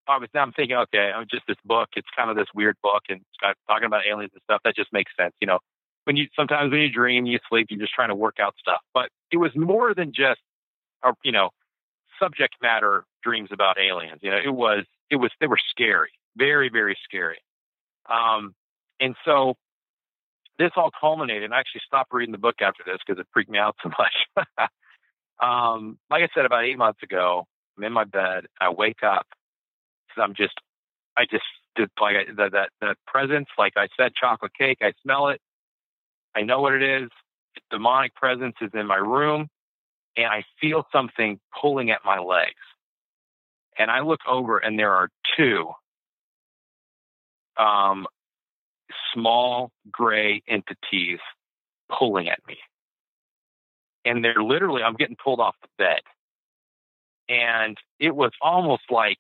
I was now I'm thinking, okay, I'm just this book. It's kind of this weird book, and it's talking about aliens and stuff. That just makes sense, you know. When you sometimes when you dream, you sleep, you're just trying to work out stuff. But it was more than just, a, you know, subject matter dreams about aliens. You know, it was it was they were scary, very very scary. Um, and so this all culminated. And I actually stopped reading the book after this because it freaked me out so much. um, like I said, about eight months ago, I'm in my bed. I wake up I'm just, I just did like that, that, that presence, like I said, chocolate cake. I smell it. I know what it is. Demonic presence is in my room and I feel something pulling at my legs. And I look over and there are two um, small gray entities pulling at me. And they're literally, I'm getting pulled off the bed. And it was almost like,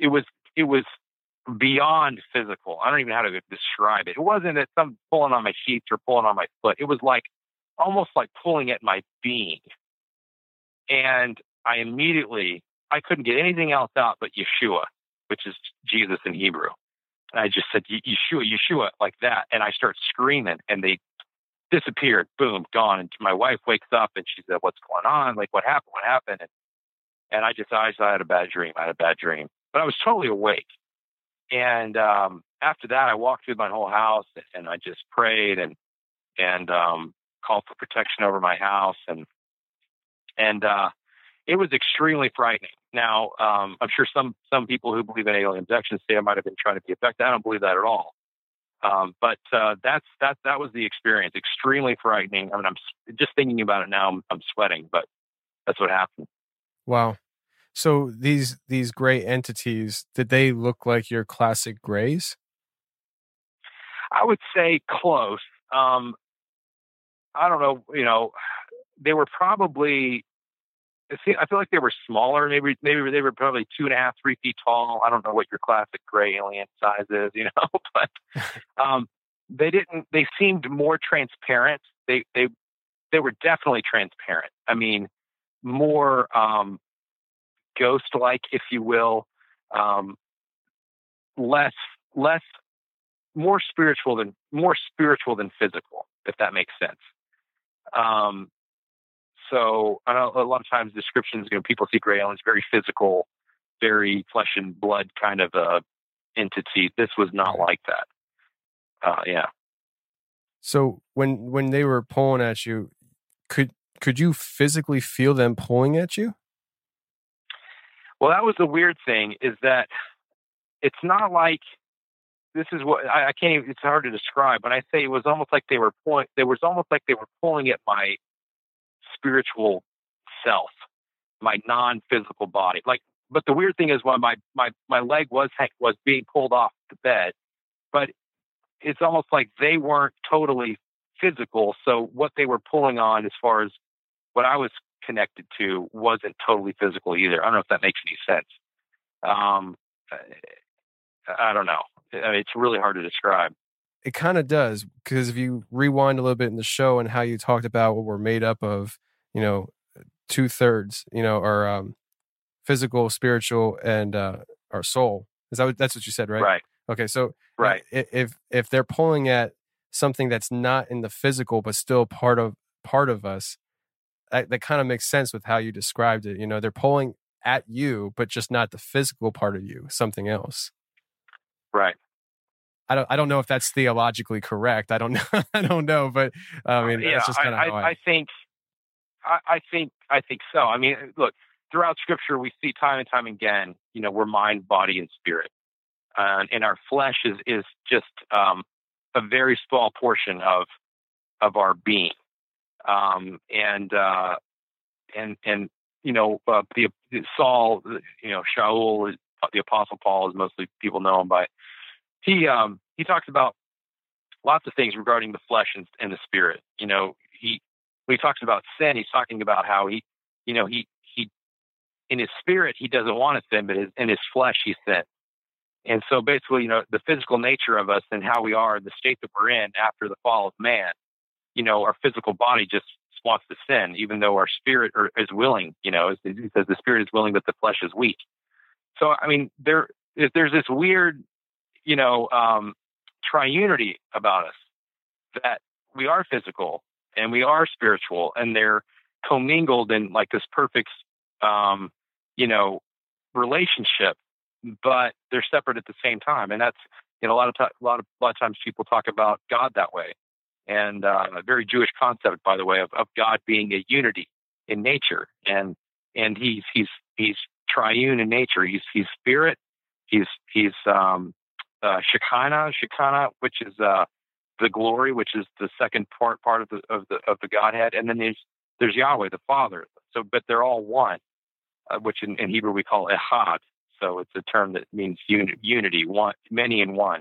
it was, it was beyond physical. I don't even know how to describe it. It wasn't that some pulling on my sheets or pulling on my foot. It was like almost like pulling at my being. And I immediately, I couldn't get anything else out but Yeshua, which is Jesus in Hebrew. And I just said, Yeshua, Yeshua, like that. And I start screaming and they disappeared. Boom, gone. And my wife wakes up and she said, what's going on? Like, what happened? What happened? And, and I just, I, I had a bad dream. I had a bad dream, but I was totally awake. And um, after that, I walked through my whole house and I just prayed and, and um, called for protection over my house. And, and uh, it was extremely frightening. Now, um, I'm sure some some people who believe in alien abduction say I might have been trying to be abducted. I don't believe that at all. Um, but uh, that's that that was the experience. Extremely frightening. I mean, I'm just thinking about it now. I'm, I'm sweating, but that's what happened. Wow. So these these gray entities, did they look like your classic grays? I would say close. Um, I don't know. You know, they were probably I feel like they were smaller. Maybe maybe they were probably two and a half, three feet tall. I don't know what your classic gray alien size is, you know, but um, they didn't. They seemed more transparent. They they they were definitely transparent. I mean, more um, ghost-like, if you will, um, less less more spiritual than more spiritual than physical, if that makes sense. Um, so I know a lot of times descriptions, you know, people see gray aliens very physical, very flesh and blood kind of a entity. This was not like that. Uh, yeah. So when when they were pulling at you, could could you physically feel them pulling at you? Well, that was the weird thing is that it's not like this is what I, I can't even. It's hard to describe. When I say it was almost like they were pulling, there was almost like they were pulling at my spiritual self, my non-physical body. Like, but the weird thing is, when my my my leg was was being pulled off the bed, but it's almost like they weren't totally physical. So what they were pulling on, as far as what I was connected to, wasn't totally physical either. I don't know if that makes any sense. Um, I don't know. I mean, it's really hard to describe it kind of does because if you rewind a little bit in the show and how you talked about what we're made up of, you know, two thirds, you know, our um, physical, spiritual, and uh, our soul. Is that what, that's what you said, right? Right. Okay, so right if if they're pulling at something that's not in the physical but still part of part of us, that, that kind of makes sense with how you described it. You know, they're pulling at you, but just not the physical part of you, something else. Right. I don't I don't know if that's theologically correct. I don't know. I don't know, but I mean, yeah, that's just kind of I, how I, I, I think, I, I think, I think so. I mean, look, throughout Scripture, we see time and time again, you know, we're mind, body, and spirit, uh, and our flesh is is just um, a very small portion of of our being, um, and uh, and and you know, uh, the Saul, you know, Shaul, the Apostle Paul, as mostly people know him by. He um, he talks about lots of things regarding the flesh and, and the spirit. You know, he when he talks about sin, he's talking about how he, you know, he he in his spirit he doesn't want to sin, but his, in his flesh he sins. And so basically, you know, the physical nature of us and how we are, the state that we're in after the fall of man, you know, our physical body just wants to sin, even though our spirit are, is willing. You know, he says the spirit is willing, but the flesh is weak. So, I mean, there there's this weird, you know, um, triunity about us that we are physical and we are spiritual, and they're commingled in like this perfect, um, you know, relationship, but they're separate at the same time. And that's you know a lot of t- a lot of a lot of times people talk about God that way, and uh, a very Jewish concept, by the way, of, of God being a unity in nature, and and he's he's he's triune in nature. He's he's spirit. He's he's um, uh, Shekinah, Shekinah, which is uh, the glory, which is the second part part of the of the of the Godhead, and then there's there's Yahweh, the Father. So, but they're all one, uh, which in, in, Hebrew we call Echad. So it's a term that means uni- unity, one, many in one.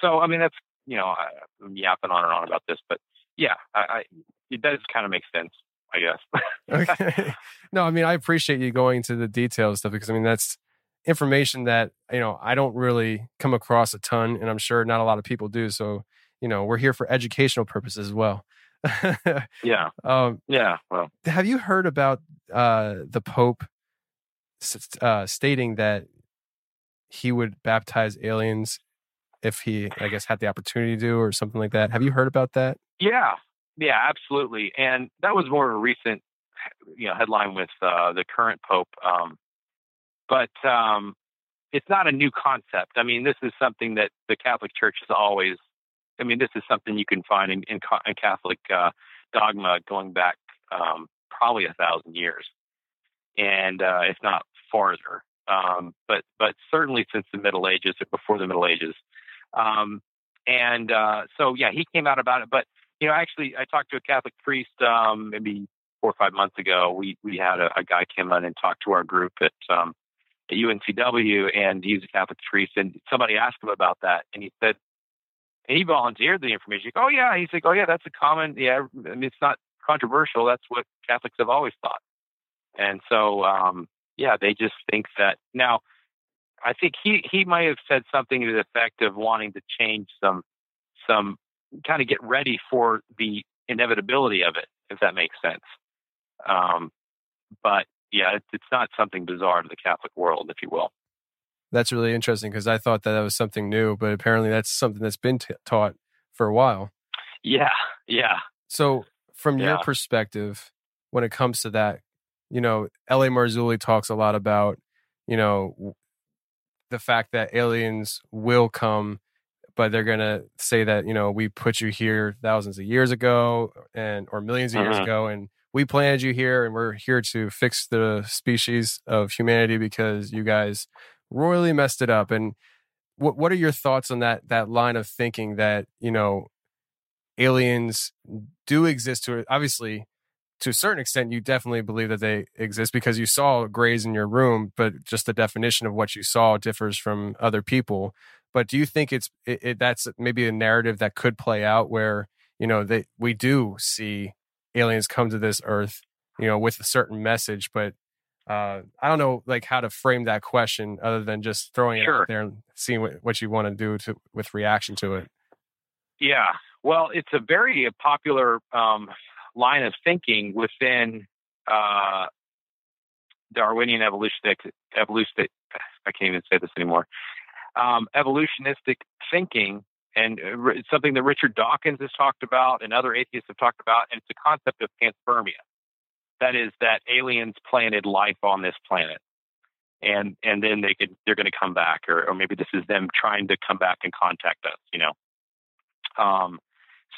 So I mean that's you know I, am yapping on and on about this, but yeah, I, I it does kind of make sense. I guess. okay. No, I mean, I appreciate you going into the details stuff because I mean that's information that you know I don't really come across a ton, and I'm sure not a lot of people do. So you know, we're here for educational purposes as well. yeah. Um, yeah. Well, have you heard about uh, the Pope uh, stating that he would baptize aliens if he, I guess, had the opportunity to, do or something like that? Have you heard about that? Yeah. Yeah, absolutely. And that was more of a recent, you know, headline with uh, the current Pope. Um, but um, it's not a new concept. I mean, this is something that the Catholic Church has always. I mean, this is something you can find in, in, in Catholic uh, dogma going back um, probably a thousand years, and uh, if not farther. Um, but but certainly since the Middle Ages, or before the Middle Ages. Um, and uh, so yeah, he came out about it. But you know, actually, I talked to a Catholic priest um, maybe four or five months ago. We we had a, a guy come in and talk to our group at um, at UNCW, and he's a Catholic priest. And somebody asked him about that, and he said, and he volunteered the information. Oh yeah, he's like, oh yeah, that's a common. Yeah, I mean, it's not controversial. That's what Catholics have always thought. And so, um, yeah, they just think that now. I think he he might have said something to the effect of wanting to change some some kind of get ready for the inevitability of it, if that makes sense. Um, but yeah, it's, it's not something bizarre to the Catholic world, if you will. That's really interesting because I thought that that was something new, but apparently that's something that's been t- taught for a while. Yeah, yeah. So, from Yeah. your perspective, when it comes to that, you know, L.A. Marzulli talks a lot about, you know, the fact that aliens will come, but they're gonna say that you know we put you here thousands of years ago and or millions of years Mhm. ago, and we planted you here, and we're here to fix the species of humanity because you guys royally messed it up. And what what are your thoughts on that that line of thinking that you know aliens do exist to obviously to a certain extent you definitely believe that they exist because you saw grays in your room but just the definition of what you saw differs from other people. But do you think it's it, it, that's maybe a narrative that could play out where you know that we do see aliens come to this earth you know with a certain message but uh i don't know like how to frame that question other than just throwing it out there and seeing what, what you want to do to with reaction to it? Yeah. Well, it's a very popular um, line of thinking within uh, Darwinian evolutionistic, evolutionistic, I can't even say this anymore, um, evolutionistic thinking. And uh, it's something that Richard Dawkins has talked about and other atheists have talked about. And it's a concept of panspermia. That is, that aliens planted life on this planet. and and then they could they're going to come back, or or maybe this is them trying to come back and contact us. You know. Um,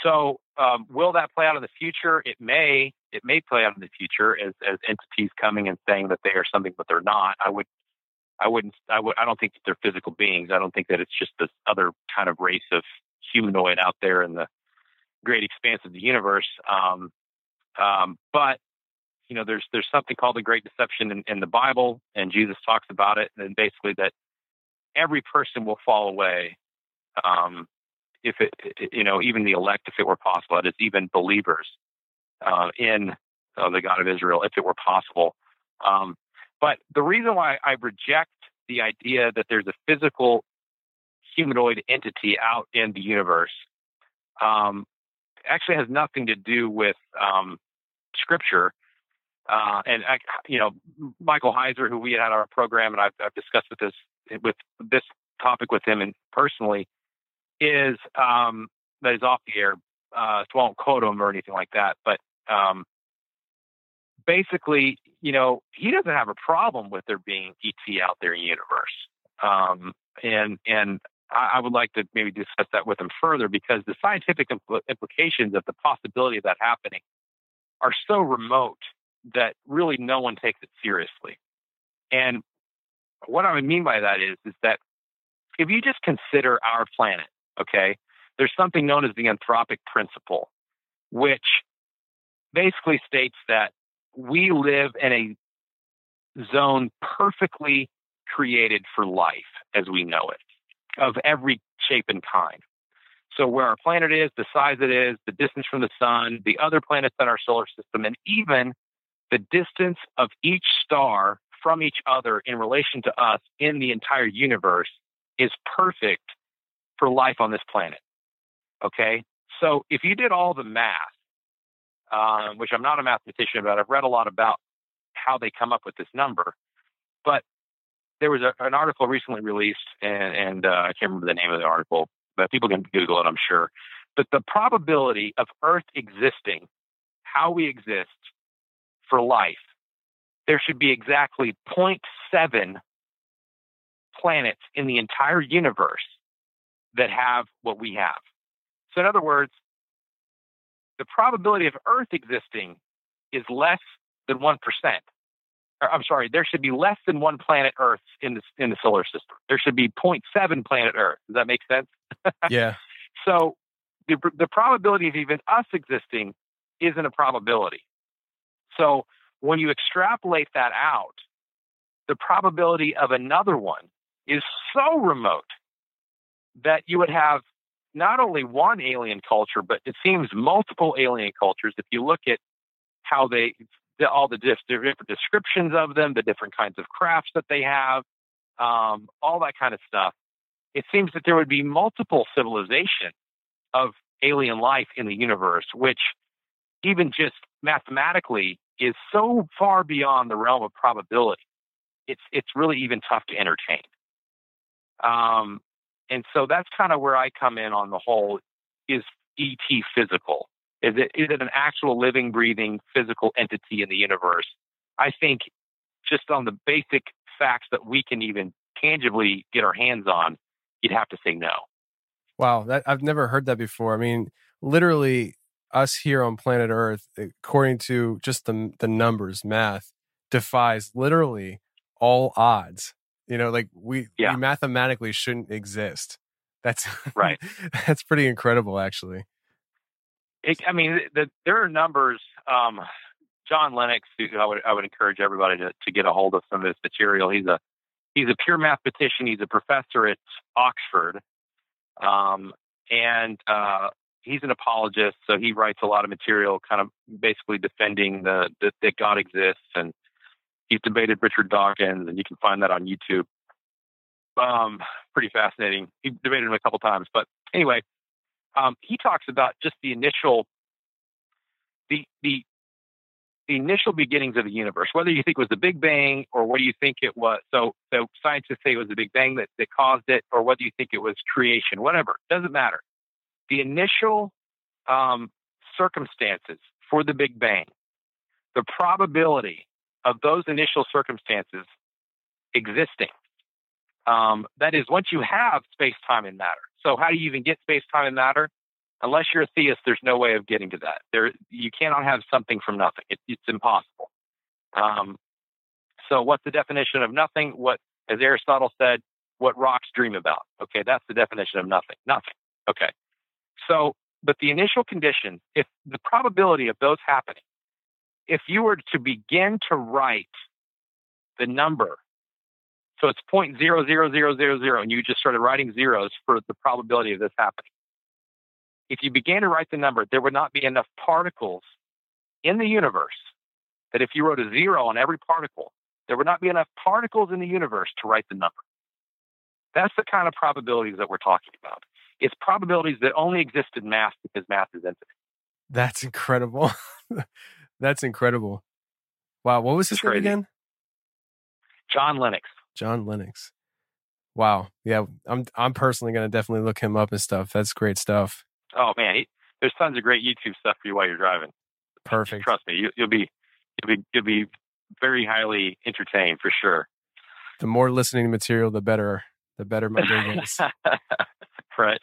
so um, will that play out in the future? It may. It may play out in the future as as entities coming and saying that they are something, but they're not. I would. I wouldn't. I would. I don't think that they're physical beings. I don't think that it's just this other kind of race of humanoid out there in the great expanse of the universe. Um, um, but you know, there's there's something called the Great Deception in, in the Bible, and Jesus talks about it, and basically that every person will fall away. Um, if it, you know, even the elect, if it were possible, that is, even believers uh, in uh, the God of Israel, if it were possible. Um, but the reason why I reject the idea that there's a physical humanoid entity out in the universe um, actually has nothing to do with um, scripture. Uh, and I, you know, Michael Heiser, who we had on our program, and I've, I've, discussed with this with this topic with him and personally, is um, that is off the air. Uh, so I won't quote him or anything like that, but um, basically, you know, he doesn't have a problem with there being ET out there in the universe. Um, and and I, I, would like to maybe discuss that with him further because the scientific impl- implications of the possibility of that happening are so remote that really no one takes it seriously. And what I mean by that is, is that if you just consider our planet, okay, there's something known as the anthropic principle, which basically states that we live in a zone perfectly created for life as we know it, of every shape and kind. So, where our planet is, the size it is, the distance from the sun, the other planets in our solar system, and even the distance of each star from each other in relation to us in the entire universe is perfect for life on this planet. Okay? So, if you did all the math, um, which I'm not a mathematician, but I've read a lot about how they come up with this number. But there was a, an article recently released, and, and uh, I can't remember the name of the article, but people can Google it, I'm sure. But the probability of Earth existing, how we exist for life, there should be exactly 0.7 planets in the entire universe that have what we have. So, in other words, the probability of Earth existing is less than 1%. Or, I'm sorry, there should be less than one planet Earth in the, in the solar system. There should be 0.7 planet Earth. Does that make sense? yeah. So the, the probability of even us existing isn't a probability. So when you extrapolate that out, the probability of another one is so remote that you would have not only one alien culture, but it seems multiple alien cultures. If you look at how they, all the different descriptions of them, the different kinds of crafts that they have, um, all that kind of stuff, it seems that there would be multiple civilization of alien life in the universe, which even just mathematically is so far beyond the realm of probability. It's it's really even tough to entertain. Um, and so that's kind of where I come in on the whole is ET physical? Is it, is it an actual living, breathing, physical entity in the universe? I think just on the basic facts that we can even tangibly get our hands on, you'd have to say no. Wow, that I've never heard that before. I mean, literally, us here on planet Earth, according to just the the numbers, math defies literally all odds. You know, like we, yeah. we mathematically shouldn't exist. That's right. that's pretty incredible, actually. It, I mean, the, there are numbers. Um, John Lennox, who I would I would encourage everybody to, to get a hold of some of his material. He's a he's a pure mathematician. He's a professor at Oxford, um, and uh, he's an apologist. So he writes a lot of material, kind of basically defending the, the that God exists and he's debated Richard Dawkins, and you can find that on YouTube. Um, pretty fascinating. He debated him a couple times, but anyway, um, he talks about just the initial, the the the initial beginnings of the universe. Whether you think it was the Big Bang or what do you think it was. So, so scientists say it was the Big Bang that, that caused it, or whether you think it was creation. Whatever, doesn't matter. The initial um, circumstances for the Big Bang, the probability of those initial circumstances existing. Um, that is, once you have space, time, and matter. So, how do you even get space, time, and matter? Unless you're a theist, there's no way of getting to that. There, you cannot have something from nothing. It, it's impossible. Um, so, what's the definition of nothing? What, as Aristotle said, what rocks dream about. Okay, that's the definition of nothing. Nothing. Okay. So, but the initial conditions, if the probability of those happening, if you were to begin to write the number, so it's point zero zero zero zero zero, and you just started writing zeros for the probability of this happening. If you began to write the number, there would not be enough particles in the universe that if you wrote a zero on every particle, there would not be enough particles in the universe to write the number. That's the kind of probabilities that we're talking about. It's probabilities that only exist in math because math is infinite. That's incredible. That's incredible. Wow. What was his name again? John Lennox. John Lennox. Wow. Yeah. I'm I'm personally gonna definitely look him up and stuff. That's great stuff. Oh man, he, there's tons of great YouTube stuff for you while you're driving. Perfect. Trust me, you, you'll be you'll be you'll be very highly entertained for sure. The more listening material, the better. The better my day gets. right.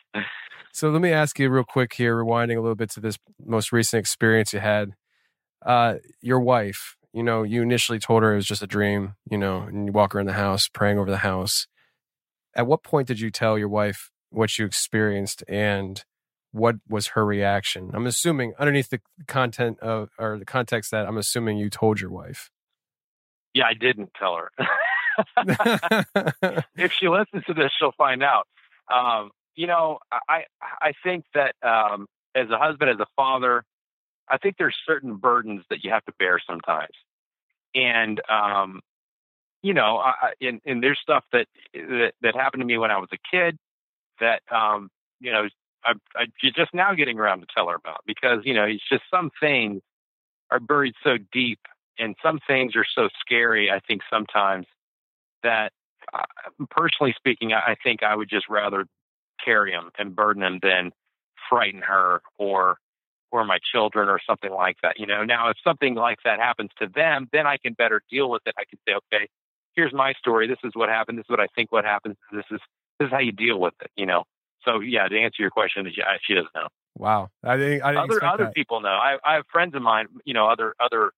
So let me ask you real quick here, rewinding a little bit to this most recent experience you had. Uh, your wife, you know, you initially told her it was just a dream, you know, and you walk around the house praying over the house. At what point did you tell your wife what you experienced and what was her reaction? I'm assuming underneath the content of or the context that I'm assuming you told your wife. Yeah, I didn't tell her. if she listens to this, she'll find out. Um, you know, I I think that um, as a husband, as a father, I think there's certain burdens that you have to bear sometimes, and um, you know, I, and, and there's stuff that, that that happened to me when I was a kid that um, you know I, I you're just now getting around to tell her about because you know it's just some things are buried so deep and some things are so scary. I think sometimes that, uh, personally speaking, I, I think I would just rather carry them and burden them than frighten her or or my children or something like that. You know, now if something like that happens to them, then I can better deal with it. I can say, okay, here's my story. This is what happened. This is what I think what happens. This is this is how you deal with it. You know. So yeah, to answer your question, she doesn't know. Wow, I didn't. I didn't other other that. people know. I, I have friends of mine. You know, other other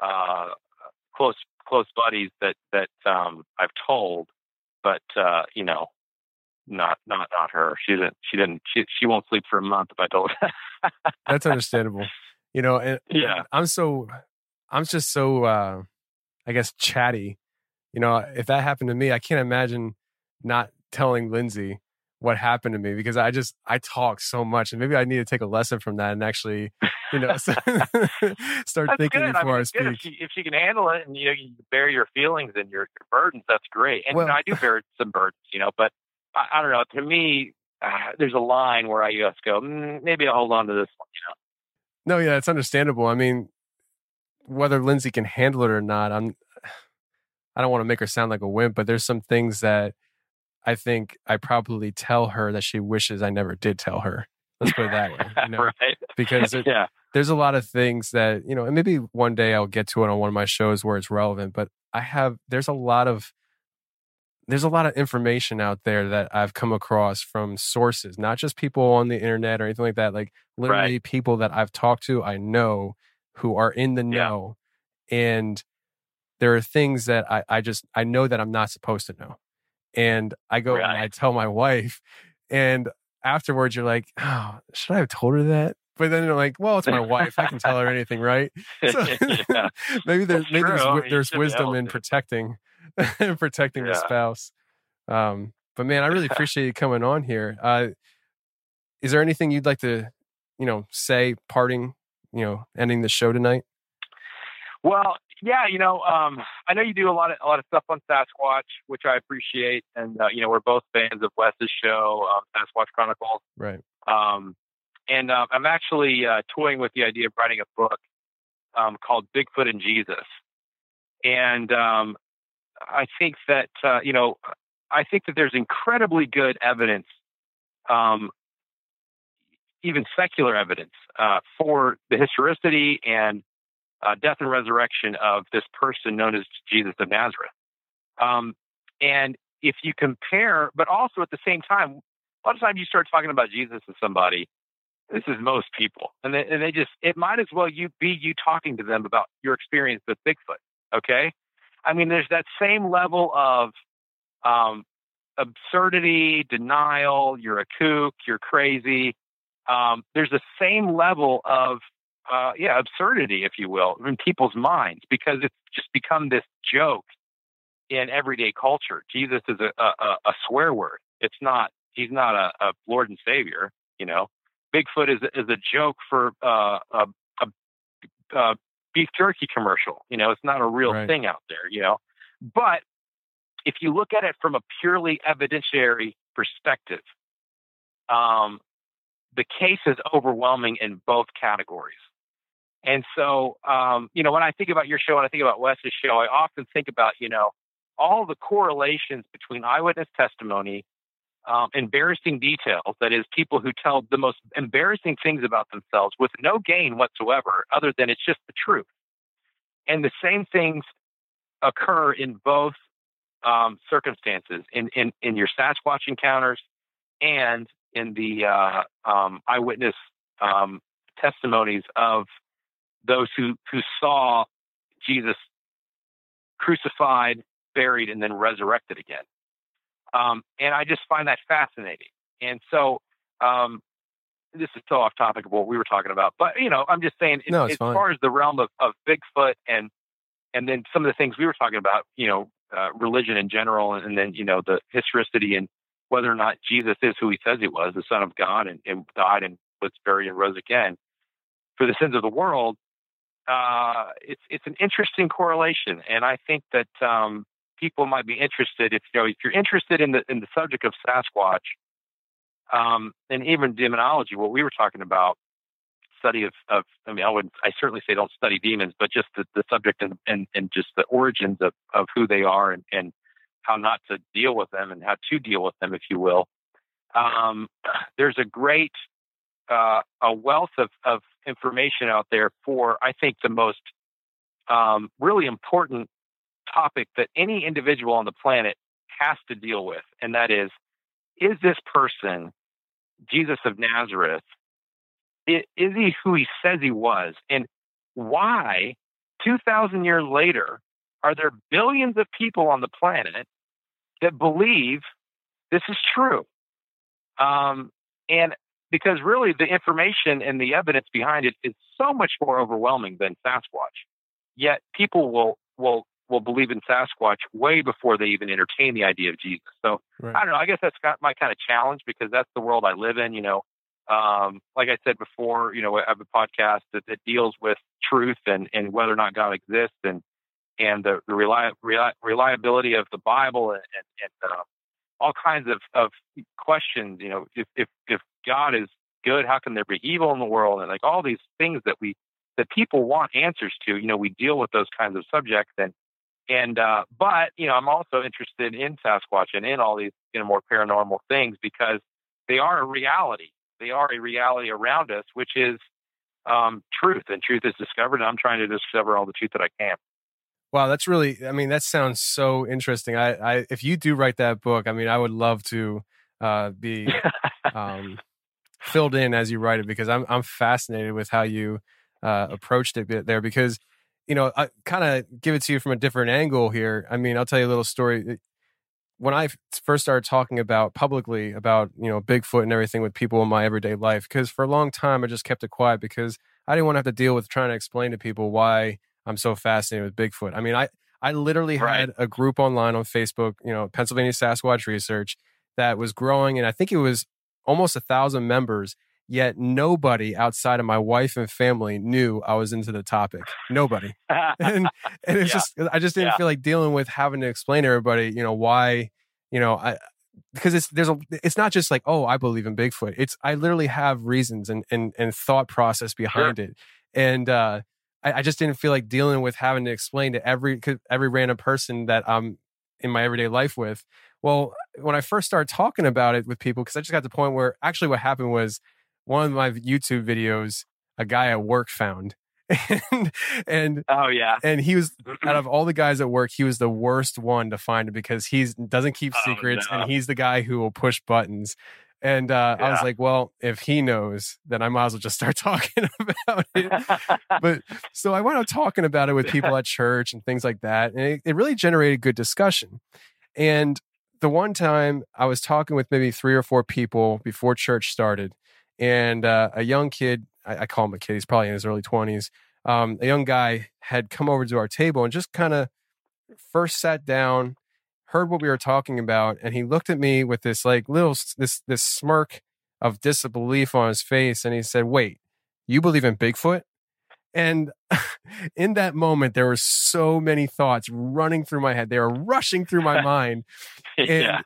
uh, close close buddies that that um, I've told, but uh, you know, not not not her. She didn't. She didn't. She she won't sleep for a month if I told her. That's understandable. You know, and yeah, I'm so I'm just so uh, I guess chatty. You know, if that happened to me, I can't imagine not telling Lindsay what happened to me because I just I talk so much and maybe I need to take a lesson from that and actually you know start that's thinking good. before I, mean, I speak. If, she, if she can handle it and you know you bear your feelings and your, your burdens, that's great. And Well- you know, I do bear some burdens, you know, but I, I don't know. To me, uh, there's a line where I just go, mm, maybe I'll hold on to this one. You know. No, yeah, it's understandable. I mean, whether Lindsay can handle it or not, I'm I don't want to make her sound like a wimp, but there's some things that I think I probably tell her that she wishes I never did tell her. Let's put it that way. You know? right. Because it, yeah. there's a lot of things that, you know, and maybe one day I'll get to it on one of my shows where it's relevant, but I have there's a lot of there's a lot of information out there that I've come across from sources, not just people on the internet or anything like that. Like literally people that I've talked to, I know who are in the know. And there are things that I, I just I know that I'm not supposed to know. And I go and I tell my wife, and afterwards you're like, oh, should I have told her that? But then you're like, well, it's my wife. I can tell her anything, right? So Yeah. maybe there's maybe there's, true. wi- You there's wisdom able to. protecting protecting the spouse. Um, but man, I really appreciate you coming on here. Uh, is there anything you'd like to, you know, say parting, you know, ending the show tonight? Well, yeah, you know, um, I know you do a lot of a lot of stuff on Sasquatch, which I appreciate, and uh, you know, we're both fans of Wes's show, um, Sasquatch Chronicles. Right. Um, and uh, I'm actually uh, toying with the idea of writing a book um, called Bigfoot and Jesus. And um, I think that uh, you know, I think that there's incredibly good evidence, um, even secular evidence, uh, for the historicity and uh, death and resurrection of this person known as Jesus of Nazareth. Um, And if you compare, but also at the same time, a lot of times you start talking about Jesus to somebody, this is most people, and they, and they just it might as well you be you talking to them about your experience with Bigfoot. Okay, I mean, there's that same level of um, absurdity, denial. You're a kook. You're crazy. Um, there's the same level of uh, yeah absurdity, if you will, in people's minds because it's just become this joke in everyday culture. Jesus is a, a, a swear word. It's not. He's not a, a Lord and Savior. You know, Bigfoot is is a joke for uh, a, a, a beef jerky commercial. You know, it's not a real Right. thing out there. You know, but if you look at it from a purely evidentiary perspective, um, the case is overwhelming in both categories. And so, um, you know, when I think about your show and I think about Wes's show, I often think about, you know, all the correlations between eyewitness testimony, um, embarrassing details, that is, people who tell the most embarrassing things about themselves with no gain whatsoever, other than it's just the truth. And the same things occur in both um, circumstances, in, in, in your Sasquatch encounters and in the uh, um, eyewitness um, testimonies of those who, who saw Jesus crucified, buried, and then resurrected again. Um, and I just find that fascinating. And so, um, this is so off topic of what we were talking about, but you know, I'm just saying, No, it's as fine. far as the realm of, of Bigfoot and and then some of the things we were talking about, you know, uh, religion in general, and, and then you know the historicity and whether or not Jesus is who he says he was, the Son of God, and, and died and was buried and rose again for the sins of the world. Uh, it's it's an interesting correlation, and I think that um, people might be interested if you know if you're interested in the in the subject of Sasquatch, um, and even demonology, what we were talking about, study of, of I mean, I would I certainly say don't study demons, but just the, the subject and, and and just the origins of of who they are and and how not to deal with them and how to deal with them, if you will. Um, there's a great uh, a wealth of, of information out there for I think the most um, really important topic that any individual on the planet has to deal with, and that is: is this person Jesus of Nazareth? Is he who he says he was, and why? Two thousand years later, are there billions of people on the planet that believe this is true? Um, and because really the information and the evidence behind it is so much more overwhelming than Sasquatch. Yet people will will will believe in Sasquatch way before they even entertain the idea of Jesus. So Right. I don't know. I guess that's got my kind of challenge because that's the world I live in. You know, um, like I said before, you know, I have a podcast that, that deals with truth and and whether or not God exists and and the, the reli- reli- reliability of the Bible and and, and uh, all kinds of, of questions. You know, if, if if God is good, how can there be evil in the world? And like all these things that we that people want answers to. You know, we deal with those kinds of subjects and and uh, but you know, I'm also interested in Sasquatch and in all these you know more paranormal things because they are a reality. They are a reality around us, which is um, truth, and truth is discovered. And I'm trying to discover all the truth that I can. Wow, that's really. I mean, that sounds so interesting. I, I, if you do write that book, I mean, I would love to uh, be um, filled in as you write it because I'm, I'm fascinated with how you uh, approached it there. Because, you know, I kind of give it to you from a different angle here. I mean, I'll tell you a little story. Eh, when I first started talking about publicly about you know Bigfoot and everything with people in my everyday life, because for a long time I just kept it quiet because I didn't want to have to deal with trying to explain to people why I'm so fascinated with Bigfoot. I mean, I I literally Right. had a group online on Facebook, you know, Pennsylvania Sasquatch Research, that was growing, and I think it was almost a thousand members. Yet nobody outside of my wife and family knew I was into the topic. Nobody, and and it's Yeah. just I just didn't Yeah. feel like dealing with having to explain to everybody, you know, why, you know, I because it's there's a it's not just like oh I believe in Bigfoot. It's I literally have reasons and and and thought process behind it, and uh, I, I just didn't feel like dealing with having to explain to every every random person that I'm in my everyday life with. Well, when I first started talking about it with people, because I just got to the point where actually what happened was one of my YouTube videos a guy at work found, and and oh yeah, and he was out of all the guys at work, he was the worst one to find it because he's doesn't keep Oh, secrets no. and he's the guy who will push buttons. And uh, I was like, well, if he knows, then I might as well just start talking about it. but so I went out talking about it with people at church and things like that, and it, it really generated good discussion. And the one time I was talking with maybe three or four people before church started, and uh, a young kid, I, I call him a kid, he's probably in his early 20s, um, a young guy had come over to our table and just kind of first sat down, heard what we were talking about, and he looked at me with this like little, this, this smirk of disbelief on his face. And he said, Wait, you believe in Bigfoot? And in that moment, there were so many thoughts running through my head. They were rushing through my mind. And, yeah,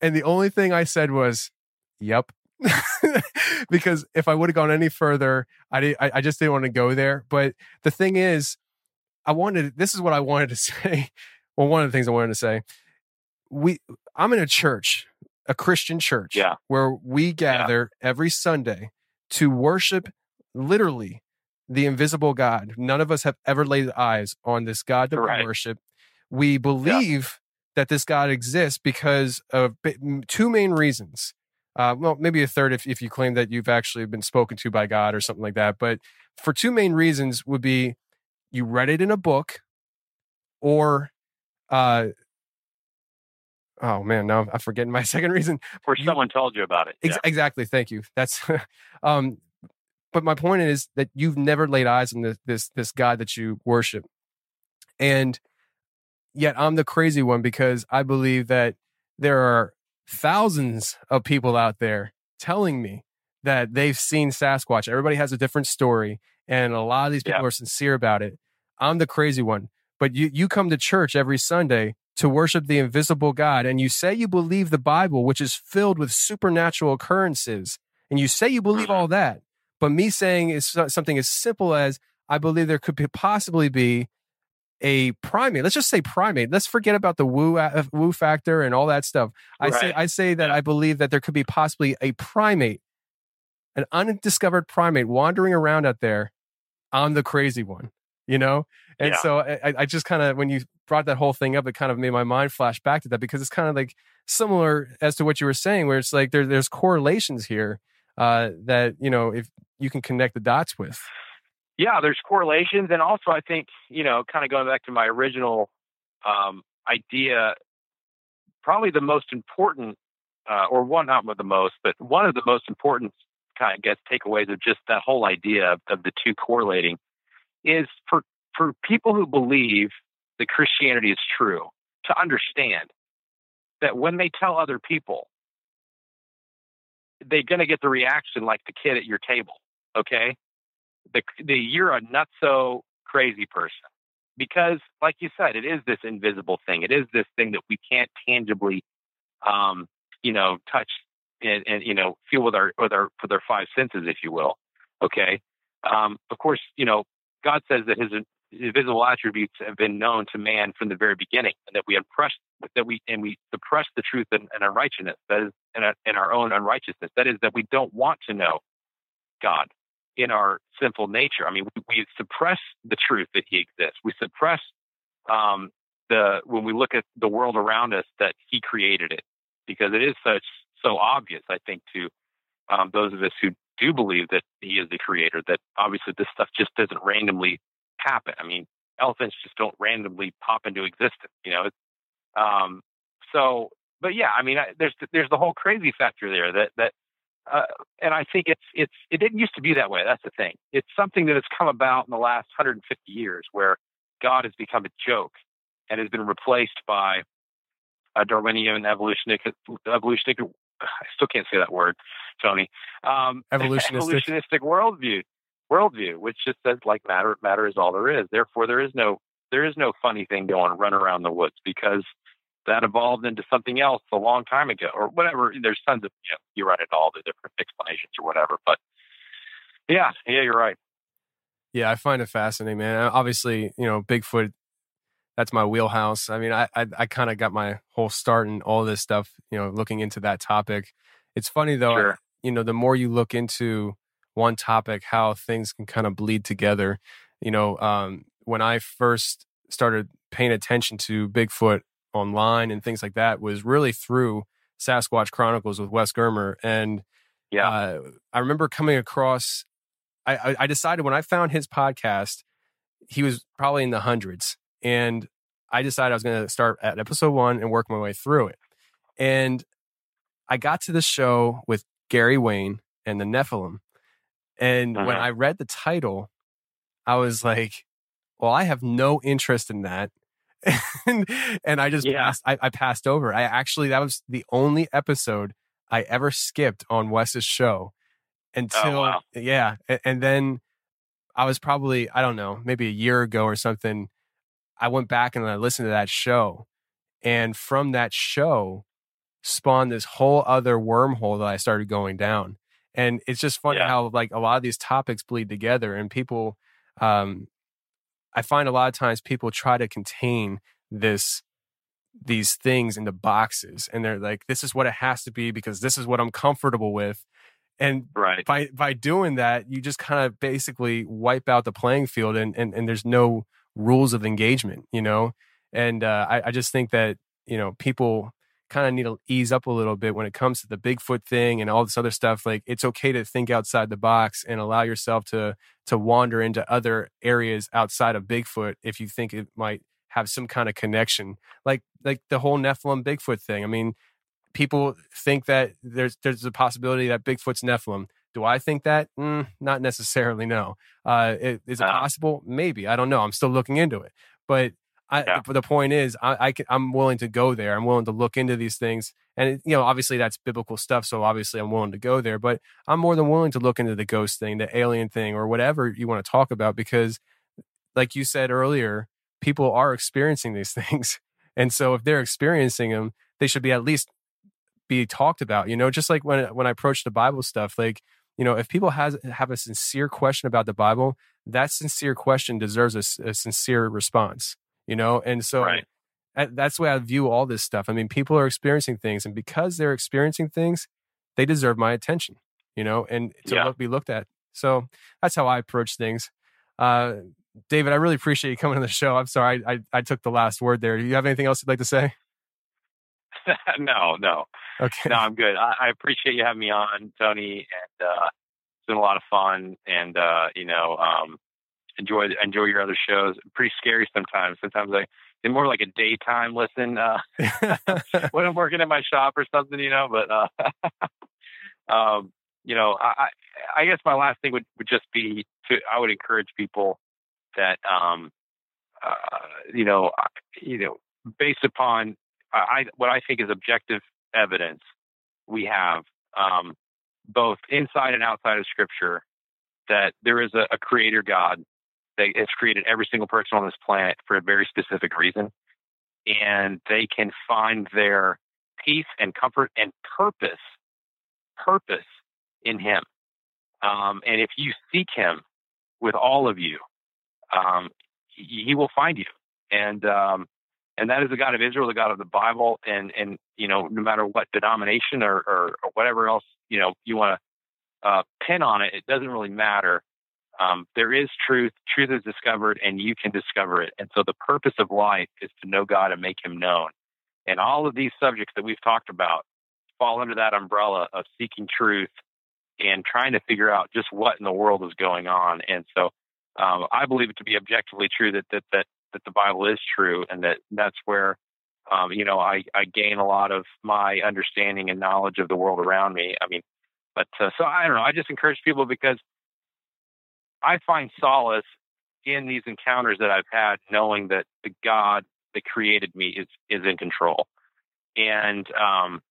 and the only thing I said was, "Yep," because if I would have gone any further, I, did, I I just didn't want to go there. But the thing is, I wanted. This is what I wanted to say. Well, one of the things I wanted to say. We, I'm in a church, a Christian church, Yeah. where we gather every Sunday to worship, literally, the invisible God. None of us have ever laid eyes on this God that Right. we worship. We believe that this God exists because of two main reasons. Uh, well, maybe a third if, if you claim that you've actually been spoken to by God or something like that. But for two main reasons would be you read it in a book or, uh, oh man, now I'm forgetting my second reason. you- someone told you about it. Ex- Yeah. Exactly. Thank you. That's, um, but my point is that you've never laid eyes on this, this, this God that you worship. And yet I'm the crazy one because I believe that there are thousands of people out there telling me that they've seen Sasquatch. Everybody has a different story, and a lot of these people Yeah. are sincere about it. I'm the crazy one. But you, you come to church every Sunday to worship the invisible God, and you say you believe the Bible, which is filled with supernatural occurrences, and you say you believe mm-hmm. all that. But me saying is something as simple as I believe there could be, possibly be a primate. Let's just say primate. Let's forget about the woo uh, woo factor and all that stuff. I say I say that I believe that there could be possibly a primate, an undiscovered primate wandering around out there. I'm the crazy one, you know. And Yeah. so I, I- I just kind of when you brought that whole thing up, it kind of made my mind flash back to that because it's kind of like similar as to what you were saying, where it's like there, there's correlations here uh, that you know if you can connect the dots with. Yeah, there's correlations, and also I think you know, kind of going back to my original um, idea, probably the most important, uh, or one not of the most, but one of the most important kind of guess takeaways of just that whole idea of, of the two correlating is for for people who believe that Christianity is true to understand that when they tell other people, they're going to get the reaction like the kid at your table. Okay, the the you're a not so crazy person because, like you said, it is this invisible thing. It is this thing that we can't tangibly, um, you know, touch and, and you know feel with our with our with our five senses, if you will. Okay. Um, of course, you know, God says that His invisible attributes have been known to man from the very beginning, and that we impress that we and we suppress the truth in unrighteousness. That is in, in our own unrighteousness. That is that we don't want to know God in our sinful nature. I mean, we, we suppress the truth that He exists. We suppress um, the when we look at the world around us that He created it because it is such so obvious. I think to um, those of us who do believe that He is the Creator, that obviously this stuff just doesn't randomly happen. I mean, elephants just don't randomly pop into existence. You know, um, so. But yeah, I mean, I, there's there's the whole crazy factor there that that uh, and I think it's it's it didn't used to be that way. That's the thing. It's something that has come about in the last 150 years, where God has become a joke and has been replaced by a Darwinian evolutionistic evolutionistic. I still can't say that word, Tony. Um, Evolutionistic. evolutionistic worldview, worldview, which just says like matter matter is all there is. Therefore, there is no there is no funny thing going run around the woods because that evolved into something else a long time ago or whatever. There's tons of you know you run into all the different explanations or whatever, but yeah, yeah, you're right. Yeah, I find it fascinating, man. Obviously, you know, Bigfoot, that's my wheelhouse. I mean, I I, I kind of got my whole start in all this stuff, you know, looking into that topic. It's funny though, Sure. you know, the more you look into one topic, how things can kind of bleed together. You know, um, when I first started paying attention to Bigfoot online and things like that was really through Sasquatch Chronicles with Wes Germer. And yeah, uh, I remember coming across. I, I, I decided when I found his podcast, he was probably in the hundreds, and I decided I was going to start at episode one and work my way through it. And I got to the show with Gary Wayne and the Nephilim. And uh-huh. when I read the title, I was like, well, I have no interest in that. and, and I just yeah. passed, I, I passed over. I actually, that was the only episode I ever skipped on Wes's show oh, until, oh, wow. yeah. And, and then I was probably, I don't know, maybe a year ago or something. I went back and I listened to that show. And from that show, spawned this whole other wormhole that I started going down. And it's just funny yeah. how like a lot of these topics bleed together and people um I find a lot of times people try to contain this these things into boxes and they're like this is what it has to be because this is what I'm comfortable with. And right. by by doing that, you just kind of basically wipe out the playing field and and, and there's no rules of engagement, you know? And uh, I, I just think that, you know, people kind of need to ease up a little bit when it comes to the Bigfoot thing and all this other stuff. Like it's okay to think outside the box and allow yourself to to wander into other areas outside of Bigfoot if you think it might have some kind of connection. Like like the whole Nephilim Bigfoot thing. I mean, people think that there's there's a possibility that Bigfoot's Nephilim. Do I think that? Mm, not necessarily. No. Uh, it, is it uh, possible? Maybe. I don't know. I'm still looking into it. But I, yeah. the, the, point is, I, I can, I'm willing to go there. I'm willing to look into these things, and you know, obviously that's biblical stuff. So obviously, I'm willing to go there. But I'm more than willing to look into the ghost thing, the alien thing, or whatever you want to talk about, because, like you said earlier, people are experiencing these things, and so if they're experiencing them, they should be at least be talked about. You know, just like when when I approach the Bible stuff, like you know, if people has have a sincere question about the Bible, that sincere question deserves a, a sincere response you know? And so right. that's the way I view all this stuff. I mean, people are experiencing things, and because they're experiencing things, they deserve my attention, you know, and to yeah. look, be looked at. So that's how I approach things. Uh, David, I really appreciate you coming on the show. I'm sorry I, I, I took the last word there. Do you have anything else you'd like to say? no, no. Okay. No, I'm good. I, I, appreciate you having me on, Tony, and uh, it's been a lot of fun. And uh, you know, um, enjoy enjoy your other shows. Pretty scary sometimes. Sometimes I it's more like a daytime listen uh, when I'm working in my shop or something, you know. But uh, um, you know, I I guess my last thing would would just be to I would encourage people that um uh, you know you know based upon I what I think is objective evidence we have um, both inside and outside of Scripture that there is a, a creator God they, it's created every single person on this planet for a very specific reason. And they can find their peace and comfort and purpose, purpose in Him. Um, and if you seek Him with all of you, um, he, he, will find you. And um, and that is the God of Israel, the God of the Bible, and and you know no matter what denomination or or, or whatever else you know you want to uh, pin on it, it doesn't really matter. Um, there is truth. Truth is discovered, and you can discover it. And so the purpose of life is to know God and make Him known. And all of these subjects that we've talked about fall under that umbrella of seeking truth and trying to figure out just what in the world is going on. And so um, I believe it to be objectively true that that that that the Bible is true, and that that's where um, you know I, I gain a lot of my understanding and knowledge of the world around me. I mean, but uh, so I don't know. I just encourage people because I find solace in these encounters that I've had, knowing that the God that created me is is in control. And um,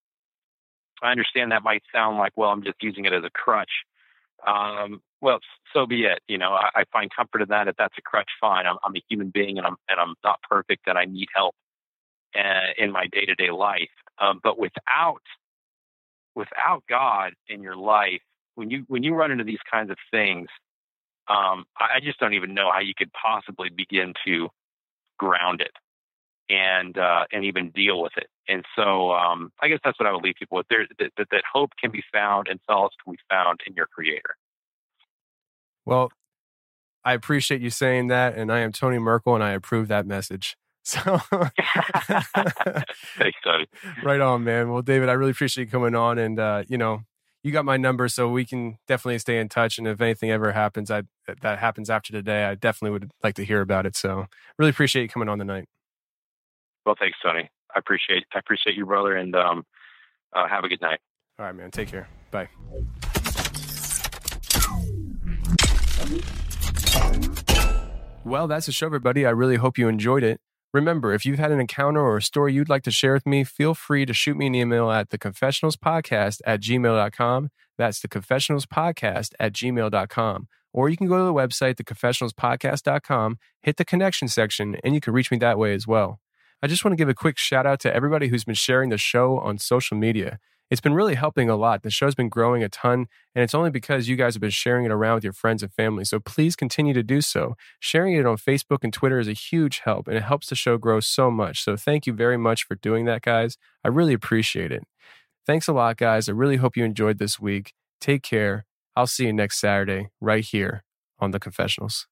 I understand that might sound like, well, I'm just using it as a crutch. Um, well, so be it. You know, I, I, find comfort in that. If that's a crutch, fine. I'm, I'm, a human being, and I'm and I'm not perfect, and I need help uh, in my day to day life. Um, but without without God in your life, when you when you run into these kinds of things, um, I just don't even know how you could possibly begin to ground it and uh, and even deal with it. And so um, I guess that's what I would leave people with: there that, that, that hope can be found and solace can be found in your Creator. Well, I appreciate you saying that, and I am Tony Merkel, and I approve that message. So, Thanks, Tony. right on, man. Well, David, I really appreciate you coming on, and uh, you know, you got my number, so we can definitely stay in touch. And if anything ever happens, I that happens after today, I definitely would like to hear about it. So, really appreciate you coming on tonight. Well, thanks, Tony. I appreciate I appreciate you, brother, and um, uh, have a good night. All right, man. Take care. Bye. Well, that's the show, everybody. I really hope you enjoyed it. Remember, if you've had an encounter or a story you'd like to share with me, feel free to shoot me an email at theconfessionalspodcast at gmail.com. That's theconfessionalspodcast at gmail.com. Or you can go to the website, theconfessionalspodcast.com, hit the connection section, and you can reach me that way as well. I just want to give a quick shout out to everybody who's been sharing the show on social media. It's been really helping a lot. The show's been growing a ton, and it's only because you guys have been sharing it around with your friends and family. So please continue to do so. Sharing it on Facebook and Twitter is a huge help, and it helps the show grow so much. So thank you very much for doing that, guys. I really appreciate it. Thanks a lot, guys. I really hope you enjoyed this week. Take care. I'll see you next Saturday right here on The Confessionals.